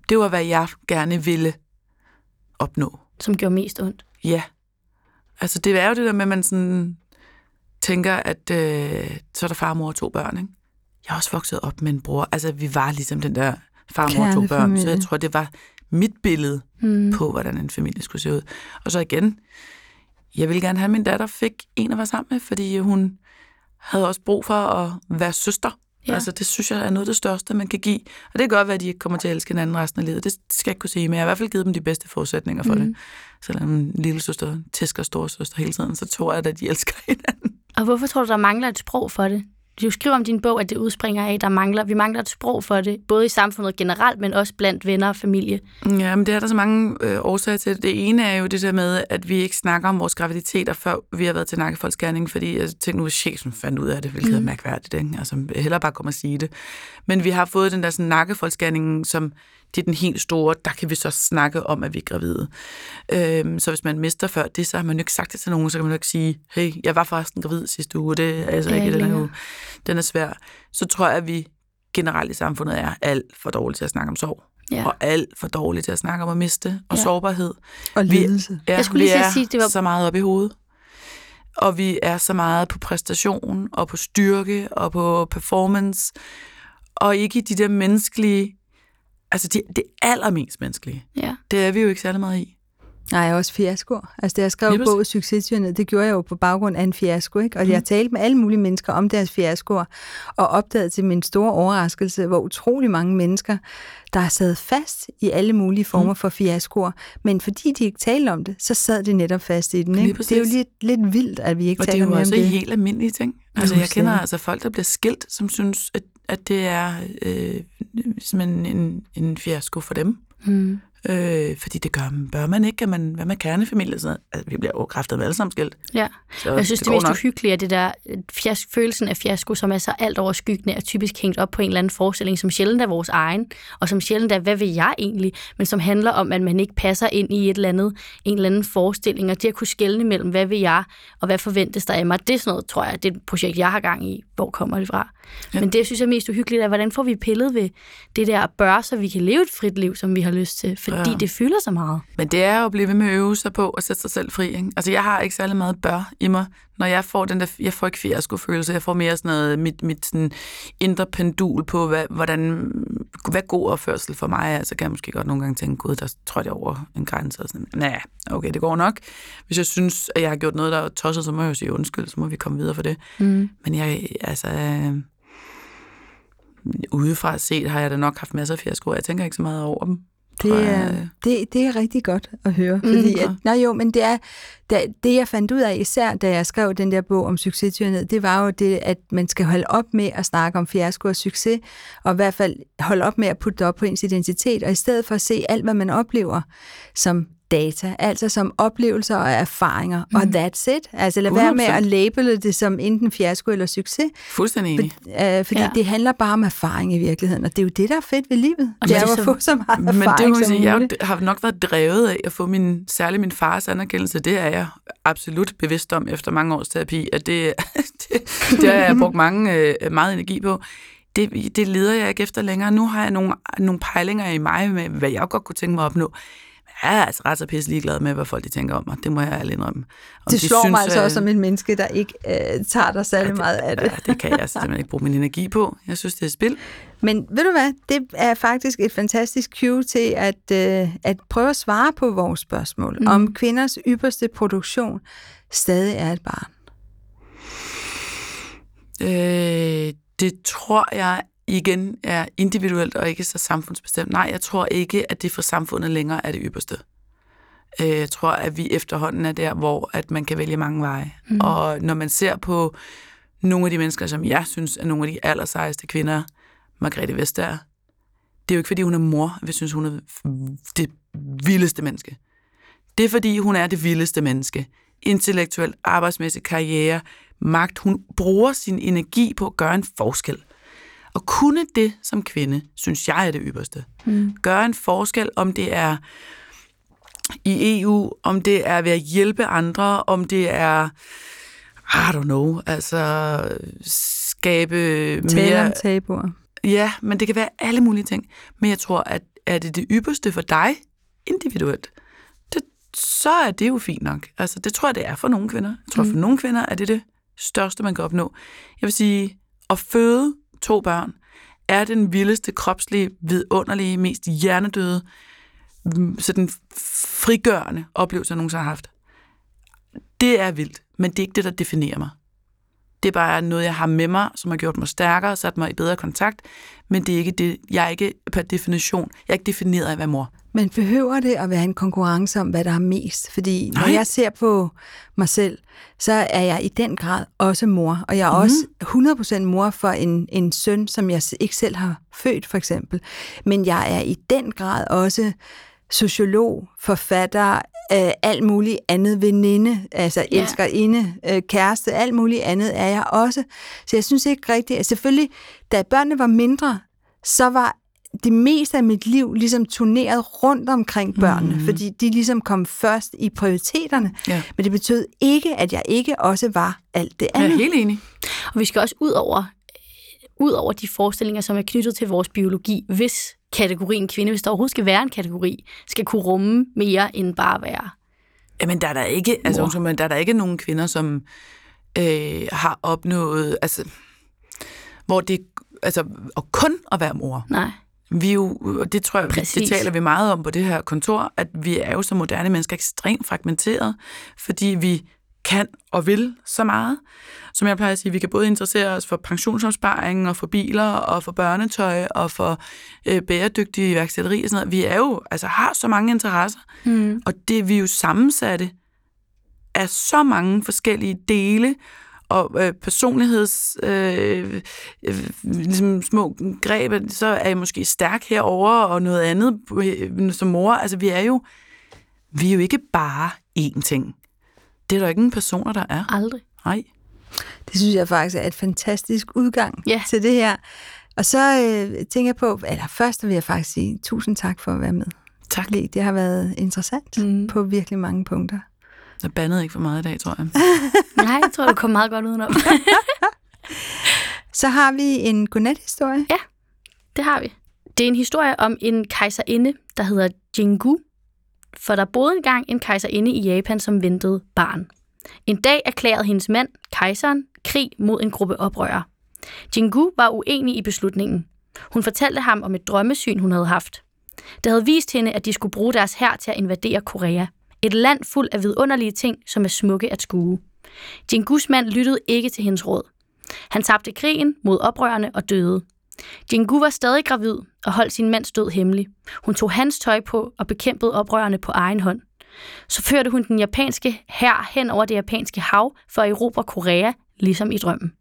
det var, hvad jeg gerne ville opnå. Som gjorde mest ondt. Ja. Altså, det er jo det der med, at man sådan tænker, at øh, så er der far, mor og to børn, ikke? Jeg er også vokset op med en bror. Altså, vi var ligesom den der far, mor og to børn. Så Kernefamilie. jeg tror, det var mit billede Mm. på, hvordan en familie skulle se ud. Og så igen, jeg ville gerne have, at min datter fik en at være sammen med, fordi hun havde også brug for at være søster. Ja. Altså, det synes jeg er noget af det største, man kan give. Og det kan godt være, at de ikke kommer til at elske hinanden resten af livet. Det skal jeg ikke kunne sige, men jeg har i hvert fald givet dem de bedste forudsætninger for mm. det. Selvom lille søster tæsker store søster hele tiden, så tror jeg, at de elsker (laughs) hinanden. Og hvorfor tror du, der mangler et sprog for det? Du skriver om din bog, at det udspringer af, der mangler, vi mangler et sprog for det, både i samfundet generelt, men også blandt venner og familie. Ja, men det er der så mange øh, årsager til. Det ene er jo det der med, at vi ikke snakker om vores graviditeter, før vi har været til nakkefoldsgærning, fordi jeg tænkte nu, at chefen fandt ud af det, hvilket mm. er mærkværdigt. Ikke? Altså, hellere bare komme og sige det. Men vi har fået den der sådan, nakkefoldsgærning, som det er den helt store, der kan vi så snakke om, at vi er gravide. Øhm, så hvis man mister før det, så har man jo ikke sagt det til nogen, så kan man jo ikke sige, hey, jeg var forresten gravid sidste uge, det er altså Ja, ikke den her uge. Den er svær. Så tror jeg, at vi generelt i samfundet er alt for dårlige til at snakke om sorg. Ja. Og alt for dårlige til at snakke om at miste og Ja. sårbarhed. Og Vi- lidelse. Ja, Jeg skulle lige vi er sige, det var- så meget op i hovedet. Og vi er så meget på præstation, og på styrke, og på performance, og ikke i de der menneskelige, altså det, det allermest menneskelige. Ja. Det er vi jo ikke særlig meget i. Nej, også fiaskoer. Altså, da jeg skrev Lige præcis. bog Successioneret, det gjorde jeg jo på baggrund af en fiasko, ikke? Og mm. jeg talte med alle mulige mennesker om deres fiaskoer, og opdagede til min store overraskelse, hvor utrolig mange mennesker, der er sad fast i alle mulige former mm. for fiaskoer, men fordi de ikke talte om det, så sad de netop fast i den, ikke? Det er jo lidt, lidt vildt, at vi ikke Og det er taler jo mere om også det. helt almindelige ting. Altså, jeg kender altså folk, der bliver skilt, som synes, at, at det er øh, simpelthen en, en fiasko for dem. Mm. Øh, fordi det gør, bør man ikke, at man, hvad med kernefamilie? Sådan altså, vi bliver jo kræftet med alle sammen skilt. ja. Så Jeg synes, det, går mest nok. uhyggelige er det der fias- følelsen af fiasko, som er så alt overskyggende, er typisk hængt op på en eller anden forestilling, som sjældent er vores egen, og som sjældent er, hvad vil jeg egentlig, men som handler om, at man ikke passer ind i et eller andet, en eller anden forestilling, og det at kunne skelne mellem, hvad vil jeg, og hvad forventes der af mig, det er sådan noget, tror jeg, det er et projekt, jeg har gang i. Hvor kommer det fra? Ja. Men det, jeg synes er mest uhyggeligt, er, hvordan får vi pillet ved det der at bør, så vi kan leve et frit liv, som vi har lyst til, fordi ja. Ja. det fylder så meget. Men det er jo at blive ved med at øve sig på at sætte sig selv fri. Ikke? Altså, jeg har ikke særlig meget bør i mig. Når jeg får den der, jeg får ikke fiasko-følelse, jeg får mere sådan noget, mit, mit sådan indre pendul på, hvad, hvordan, hvad god opførsel for mig er. Så kan jeg måske godt nogle gange tænke, gud, der trådte jeg over en grænse. Og sådan, nej, okay, det går nok. Hvis jeg synes, at jeg har gjort noget, der er tosset, så må jeg jo sige undskyld, så må vi komme videre for det. Mm. Men jeg, altså, øh, udefra set har jeg da nok haft masser af fiaskoer. Jeg tænker ikke så meget over dem. Det er, det, det er rigtig godt at høre. Fordi at, nej jo, men det er det, det, jeg fandt ud af, især da jeg skrev den der bog om succestyrenhed, det var jo det, at man skal holde op med at snakke om fiasko og succes, og i hvert fald holde op med at putte det op på ens identitet, og i stedet for at se alt, hvad man oplever som data, altså som oplevelser og erfaringer, mm. og that's it. Altså lad være med 100%. at labele det som enten fiasko eller succes, Fuldstændig enig. øh, fordi Ja. det handler bare om erfaring i virkeligheden, og det er jo det, der er fedt ved livet. Og det er jo at få så meget erfaring Men det må jeg som sige, jeg har nok været drevet af at få min, særligt min fars anerkendelse. Det er jeg absolut bevidst om efter mange års terapi, at det, (laughs) det, det har jeg brugt mange, øh, meget energi på. Det, det leder jeg ikke efter længere. Nu har jeg nogle, nogle pejlinger i mig med, hvad jeg godt kunne tænke mig at opnå. Er altså ret så pisse ligeglad med, hvad folk de tænker om mig. Det må jeg ærligt indrømme. Om Det de slår mig synes, altså at- også som en menneske, der ikke øh, tager dig særlig meget af det. Ja, det kan jeg simpelthen ikke bruge min energi på. Jeg synes, det er spil. Men ved du hvad, det er faktisk et fantastisk cue til at, øh, at prøve at svare på vores spørgsmål, mm. om kvinders ypperste produktion stadig er et barn. Øh, det tror jeg igen er individuelt og ikke så samfundsbestemt. Nej, jeg tror ikke, at det for samfundet længere er det ypperste. Øh, jeg tror, at vi efterhånden er der, hvor at man kan vælge mange veje. Mm. Og når man ser på nogle af de mennesker, som jeg synes er nogle af de allersejeste kvinder Margrethe Vestager, det er jo ikke, fordi hun er mor, jeg synes, hun er det vildeste menneske. Det er, fordi hun er det vildeste menneske. Intellektuel, arbejdsmæssig karriere, magt. Hun bruger sin energi på at gøre en forskel. Og kunne det som kvinde, synes jeg er det ypperste. Mm. Gøre en forskel, om det er i EU, om det er ved at hjælpe andre, om det er, I don't know, altså skabe Tale mere... om tabuer. Ja, men det kan være alle mulige ting. Men jeg tror, at er det det ypperste for dig individuelt, det, så er det jo fint nok. Altså, det tror jeg, det er for nogle kvinder. Jeg tror, mm. for nogle kvinder er det det største, man kan opnå. Jeg vil sige, at føde to børn er den vildeste, kropslige, vidunderlige, mest hjernedøde, mm, sådan frigørende oplevelse, jeg nogensinde har haft. Det er vildt, men det er ikke det, der definerer mig. Det er bare noget, jeg har med mig, som har gjort mig stærkere, sat mig i bedre kontakt, men det er ikke det. Jeg er ikke per definition, jeg er ikke defineret af at være mor. Men behøver det at være en konkurrence om, hvad der er mest? Fordi Nej. når jeg ser på mig selv, så er jeg i den grad også mor. Og jeg er mm. også 100% mor for en, en søn, som jeg ikke selv har født, for eksempel. Men jeg er i den grad også sociolog, forfatter, øh, alt muligt andet veninde, altså ja. elskerinde, øh, kæreste, alt muligt andet er jeg også. Så jeg synes ikke rigtigt, at selvfølgelig, da børnene var mindre, så var det meste af mit liv ligesom turneret rundt omkring børnene, mm. fordi de ligesom kom først i prioriteterne. Ja. Men det betød ikke, at jeg ikke også var alt det andet. Jeg er helt enig. Og vi skal også ud over, ud over de forestillinger, som er knyttet til vores biologi, hvis kategorien kvinde, hvis der overhovedet skal være en kategori, skal kunne rumme mere end bare at være Jamen, der er der ikke, altså, men der er der ikke nogen kvinder, som øh, har opnået, altså, hvor det, altså, og kun at være mor. Nej. Vi er jo, og det tror jeg, Præcis. det taler vi meget om på det her kontor, at vi er jo som moderne mennesker ekstremt fragmenteret, fordi vi kan og vil så meget. Som jeg plejer at sige, vi kan både interessere os for pensionsopsparing og for biler og for børnetøj og for øh, bæredygtige iværksætteri og sådan noget. Vi er jo, altså har så mange interesser, mm. og det vi er jo sammensatte af så mange forskellige dele og øh, personligheds øh, øh, ligesom små greb, så er jeg måske stærk herover og noget andet øh, som mor. Altså vi er jo vi er jo ikke bare én ting. Det er der ikke nogen personer, der er. Aldrig. Nej. Det synes jeg faktisk er et fantastisk udgang ja. til det her. Og så øh, tænker jeg på, eller først vil jeg faktisk sige tusind tak for at være med. Tak. Det har været interessant mm. på virkelig mange punkter. Jeg bandede ikke for meget i dag, tror jeg. (laughs) Nej, jeg tror, du kom meget godt udenom. (laughs) så har vi en godnat-historie. Ja, det har vi. Det er en historie om en kejserinde, der hedder Jingu, for der boede engang en kejserinde i Japan, som ventede barn. En dag erklærede hendes mand, kejseren, krig mod en gruppe oprørere. Jingu var uenig i beslutningen. Hun fortalte ham om et drømmesyn, hun havde haft. Det havde vist hende, at de skulle bruge deres hær til at invadere Korea. Et land fuld af vidunderlige ting, som er smukke at skue. Jingus mand lyttede ikke til hendes råd. Han tabte krigen mod oprørerne og døde. Jingu var stadig gravid og holdt sin mands død hemmelig. Hun tog hans tøj på og bekæmpede oprørerne på egen hånd. Så førte hun den japanske hær hen over det japanske hav for at erobre Korea, ligesom i drømmen.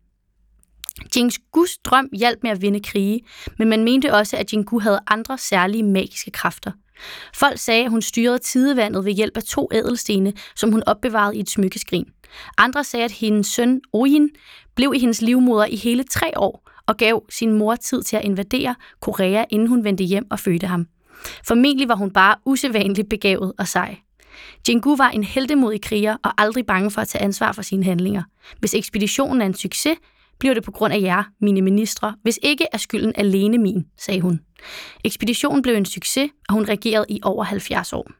Jingus drøm hjalp med at vinde krige, men man mente også, at Jingu havde andre særlige magiske kræfter. Folk sagde, at hun styrede tidevandet ved hjælp af to ædelstene, som hun opbevarede i et smykkeskrin. Andre sagde, at hendes søn Oyin blev i hendes livmoder i hele tre år og gav sin mor tid til at invadere Korea, inden hun vendte hjem og fødte ham. Formentlig var hun bare usædvanligt begavet og sej. Jingu var en heldemodig kriger og aldrig bange for at tage ansvar for sine handlinger. Hvis ekspeditionen er en succes, bliver det på grund af jer, mine ministre. Hvis ikke er skylden alene min, sagde hun. Ekspeditionen blev en succes, og hun regerede i over 70 år.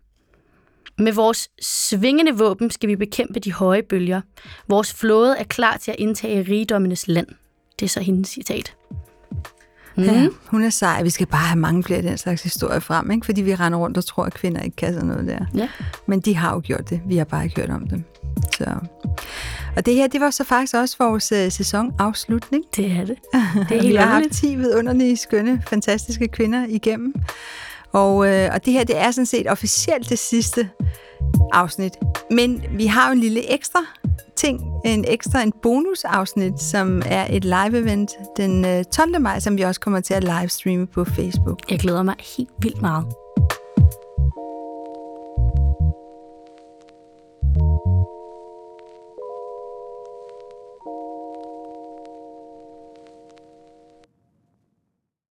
Med vores svingende våben skal vi bekæmpe de høje bølger. Vores flåde er klar til at indtage rigdommenes land. Det er så hendes citat. Mm. Ja, hun er sej. Vi skal bare have mange flere af den slags historier frem, ikke? fordi vi render rundt og tror, at kvinder ikke kan sådan noget der. Ja. Men de har jo gjort det. Vi har bare ikke hørt om dem. Så. Og det her, det var så faktisk også vores uh, sæsonafslutning. Det er det. (laughs) det er vi har haft 10 vidunderlige, skønne, fantastiske kvinder igennem. Og, uh, og det her, det er sådan set officielt det sidste afsnit. Men vi har jo en lille ekstra ting, en ekstra, en bonusafsnit, som er et live-event den 12. Øh, maj, som vi også kommer til at livestreame på Facebook. Jeg glæder mig helt vildt meget.